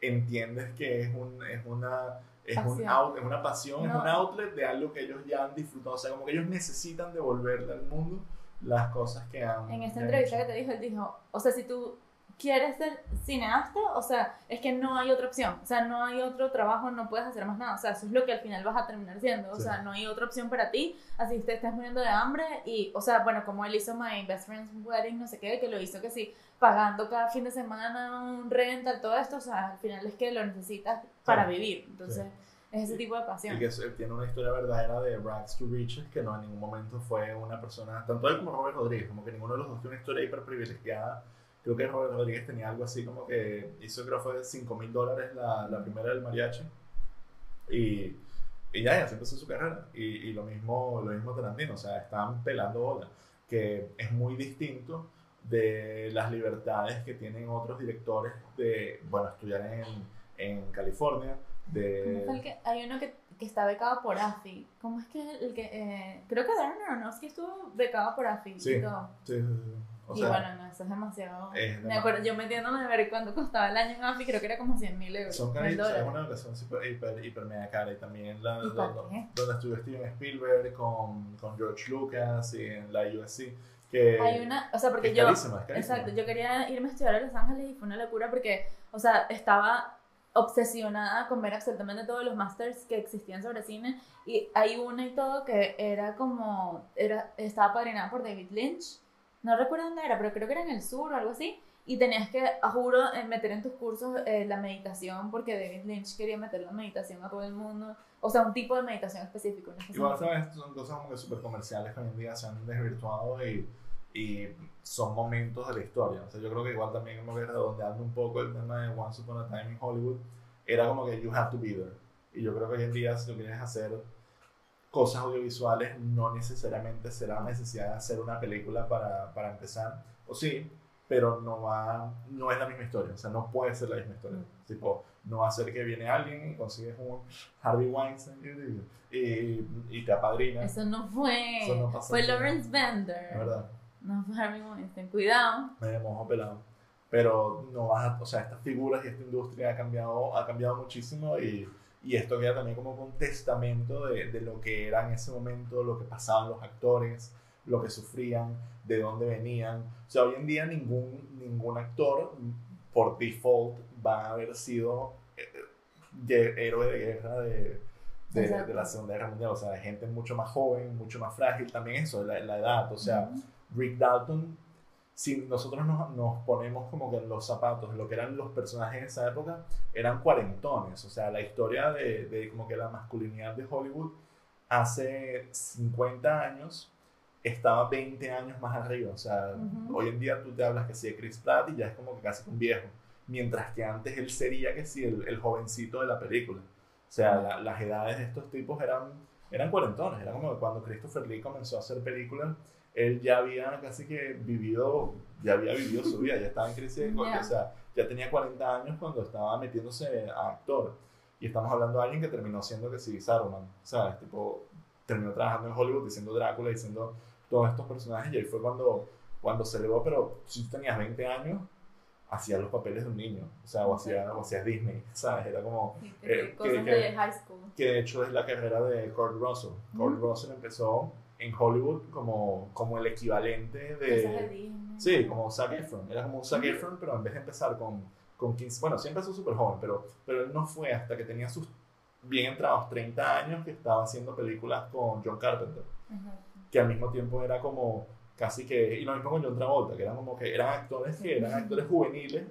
entiendes que es, un, es una... Es, un Pasión. out- es una pasión, es No. un outlet de algo que ellos ya han disfrutado. O sea, como que ellos necesitan devolverle al mundo las cosas que han. En esta entrevista que hecho. te dijo, él dijo, o sea, si tú quieres ser cineasta, o sea, es que no hay otra opción, o sea, no hay otro trabajo, no puedes hacer más nada, o sea, eso es lo que al final vas a terminar siendo, o Sí. sea, no hay otra opción para ti, así te estás muriendo de hambre y, o sea, bueno, como él hizo My Best Friend's Wedding, no sé qué, que lo hizo que sí, pagando cada fin de semana un rental, todo esto, o sea, al final es que lo necesitas para vivir, entonces es ese Sí. tipo de Y pasión. que es- tiene una historia verdadera de Rags to Riches, que no en ningún momento fue una persona, tanto él como Robert Rodríguez, como que ninguno de los dos tiene una historia hiper privilegiada. Creo que Robert Rodríguez tenía algo así como que hizo, creo fue 5 mil dólares la, la primera del mariachi. Y, y ya, ya se empezó su carrera. Y, y lo mismo lo mismo Tarantino, o sea, estaban pelando bola, que es muy distinto de las libertades que tienen otros directores de, bueno, estudiar en, en California, de... ¿Cómo fue el que, hay uno que, que está becado por AFI, ¿cómo es que el que, eh, creo que Darren Aronofsky estuvo becado por AFI Sí. y todo. Sí, sí, sí. O y sea, bueno, no, eso es demasiado. es Me acuerdo, yo metiéndome a ver cuánto costaba el año en AFI, creo que era como 100 mil euros. son mil caritos, es una educación super, hiper, hiper mega cara y también la, ¿Y la- qué? donde estudió Steven Spielberg con, con George Lucas y en la USC que Hay una, o sea, porque es yo, carísima, es carísima. exacto, yo quería irme a estudiar a Los Ángeles y fue una locura porque, o sea, estaba obsesionada con ver absolutamente todos los masters que existían sobre cine y hay una y todo que era como, era, estaba padrinada por David Lynch, no recuerdo dónde era, pero creo que era en el sur o algo así, y tenías que, a juro, eh, meter en tus cursos eh, la meditación porque David Lynch quería meter la meditación a todo el mundo, o sea, un tipo de meditación específico. Igual, ¿sabes? Son cosas como que súper comerciales que hoy en día se han desvirtuado y, y son momentos de la historia. O sea, yo creo que igual también como que redondeando un poco el tema de Once Upon a Time in Hollywood, era como que you have to be there. Y yo creo que hoy en día si tú quieres hacer cosas audiovisuales, no necesariamente será necesidad de hacer una película para, para empezar. O sí, pero no va, no es la misma historia. O sea, no puede ser la misma historia. Mm. Tipo, no va a ser que viene alguien y consigues un Harvey Weinstein y, y, y te apadrina. Eso no fue. Eso no pasó fue. Lawrence Bender. Es verdad, No fue Harvey Weinstein. Cuidado. me mojo pelado. Pero no vas a, o sea, estas figuras y esta industria ha cambiado, ha cambiado muchísimo y, y esto queda también como un testamento de, de lo que era en ese momento, lo que pasaban los actores, lo que sufrían, de dónde venían. O sea, hoy en día ningún, ningún actor por default va a haber sido eh, eh, héroe de guerra de, de, de la Segunda Guerra Mundial. O sea, gente mucho más joven, mucho más frágil. También eso, la, la edad. O sea, Ujú. Rick Dalton, si nosotros nos, nos ponemos como que en los zapatos lo que eran los personajes en esa época, eran cuarentones. O sea, la historia de, de como que la masculinidad de Hollywood hace 50 años estaba 20 años más arriba. O sea, hoy en día tú te hablas que sí de Chris Pratt y ya es como que casi un viejo. Mientras que antes él sería que sí el, el jovencito de la película. O sea, la- las edades de estos tipos eran, eran cuarentones. Era como que cuando Christopher Lee comenzó a hacer películas, él ya había casi que vivido, ya había vivido su vida, ya estaba en crisis de Ya. o sea, ya tenía 40 años cuando estaba metiéndose a actor. Y estamos hablando de alguien que terminó siendo que sí, Saruman, ¿sabes? Tipo, terminó trabajando en Hollywood diciendo Drácula, diciendo todos estos personajes, y ahí fue cuando, cuando se elevó, pero si tú tenías 20 años, hacías los papeles de un niño, o sea, o hacías, o hacías Disney, ¿sabes? Era como, que- Eh, cosas que- de high school. que de hecho es la carrera de Kurt Russell. Kurt Ujú. Russell empezó en Hollywood como, como el equivalente de. Sí, como Zac Efron. Era como Zac. Efron, pero en vez de empezar con, con 15... Bueno, sí empezó súper joven, pero, pero él no fue hasta que tenía sus bien entrados 30 años que estaba haciendo películas con John Carpenter. Que al mismo tiempo era como casi que... Y lo mismo con John Travolta, que eran como que eran actores que eran actores juveniles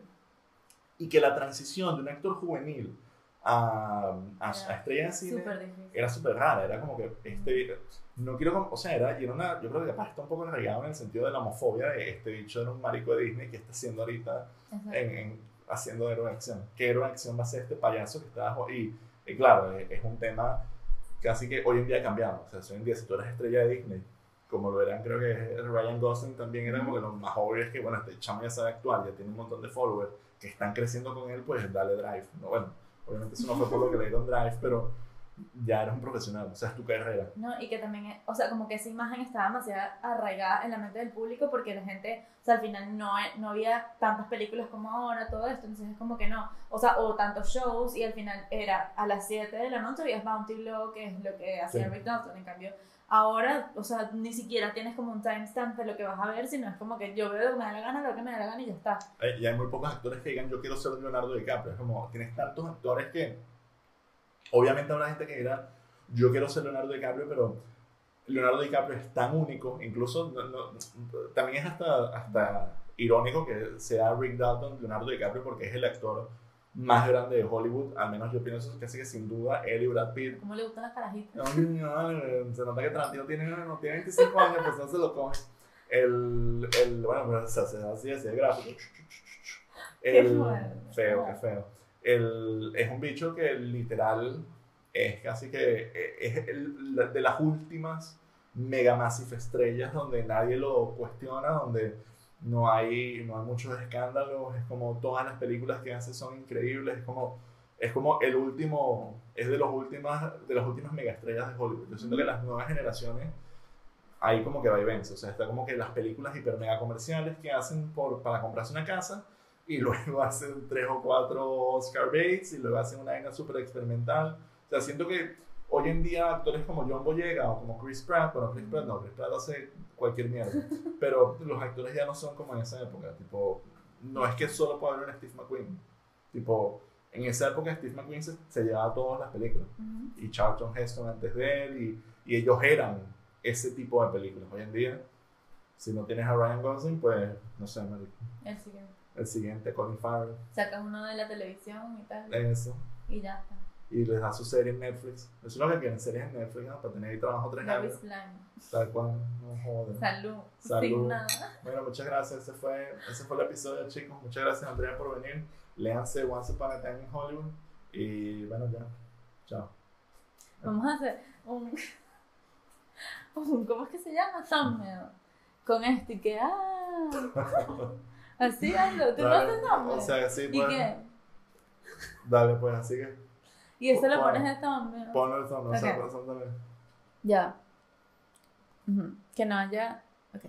y que la transición de un actor juvenil a, a, a estrella de cine difícil. era súper rara, era como que este, no quiero, o sea, era, era una, yo creo que capaz está un poco arraigado en el sentido de la homofobia de este bicho era un marico de Disney que está haciendo ahorita en, en- haciendo héroe de acción. ¿Qué héroe de acción va a ser este payaso que está abajo? Y, y claro, es, es un tema casi que hoy en día ha cambiado, o sea, hoy en día si tú eres estrella de Disney, como lo eran creo que Ryan Gosling también era como que los más jóvenes que, bueno, este chamo ya sabe actuar, ya tiene un montón de followers que están creciendo con él, pues dale drive, ¿no? Bueno, obviamente eso no fue por lo que le dieron drive, pero ya eres un profesional, o sea, es tu carrera. No, y que también, es- o sea, como que esa imagen estaba demasiado arraigada en la mente del público porque la gente, o sea, al final no, no había tantas películas como ahora, todo esto, entonces es como que no, o sea, o tantos shows y al final era a las 7 de la noche habías Bounty Blow, que es lo que hacía Sí. Rick Dalton, en cambio, ahora, o sea, ni siquiera tienes como un timestamp de lo que vas a ver, sino es como que yo veo lo que me da la gana, lo que me da la gana y ya está. Y hay muy pocos actores que digan yo quiero ser Leonardo DiCaprio. Es como, tienes tantos actores que obviamente habrá gente que dirá yo quiero ser Leonardo DiCaprio, pero Leonardo DiCaprio es tan único, incluso no- no- también es hasta, hasta irónico que sea Rick Dalton Leonardo DiCaprio porque es el actor más grande de Hollywood, al menos yo pienso que sí que sin duda él y Brad Pitt ¿Cómo le gustan las carajitas? no, no, no, se nota que Tarantino tiene, no tiene 25 años, pues no se lo come. El, el bueno, pero se hace así, así de gráfico. El, fuerte. feo, qué feo. El, es un bicho que literal es casi que eh, es el- de las últimas mega estrellas donde nadie lo cuestiona, donde no hay, no hay muchos escándalos, es como todas las películas que hace son increíbles, es como, es como el último, es de, los últimas, de las últimas mega estrellas de Hollywood. Yo siento que las nuevas generaciones hay como que va y vence, o sea, está como que las películas hiper mega comerciales que hacen por, para comprarse una casa y luego hacen tres o cuatro Oscar Bates y luego hacen una vaina súper experimental. O sea, siento que hoy en día actores como John Boyega o como Chris Pratt, bueno, Chris Pratt no, Chris Pratt hace cualquier mierda, pero los actores ya no son como en esa época, tipo, no es que solo pueda haber un Steve McQueen, tipo, en esa época Steve McQueen se, se llevaba todas las películas y Charlton Heston antes de él y, y ellos eran ese tipo de películas. Hoy en día, si no tienes a Ryan Gosling, pues, no sé, marico, El siguiente. el siguiente, Colin Farrell, Sacas uno de la televisión y tal, eso. y ya está. Y les da su serie en Netflix. Eso es lo que quieren, series en Netflix, ¿no? Para tener ahí trabajo tres años. Tal cual, no joder. Salud. Salud. Sin nada. Bueno, muchas gracias. Ese fue, ese fue el episodio, chicos. Muchas gracias, Andrea, por venir. Léanse Once Upon a Time in Hollywood. Y bueno, ya. Chao. Vamos a hacer un, un ¿cómo es que se llama? Thumbnail. Con este y que, ah. Así hazlo. ¿Tú no haces thumbnail? O sea, sí, ¿Y pues. qué? Dale, pues, así que Y eso lo pones de thumbnail. ponlo el tono. o sea, ándale. Ya. Que no haya. Ok.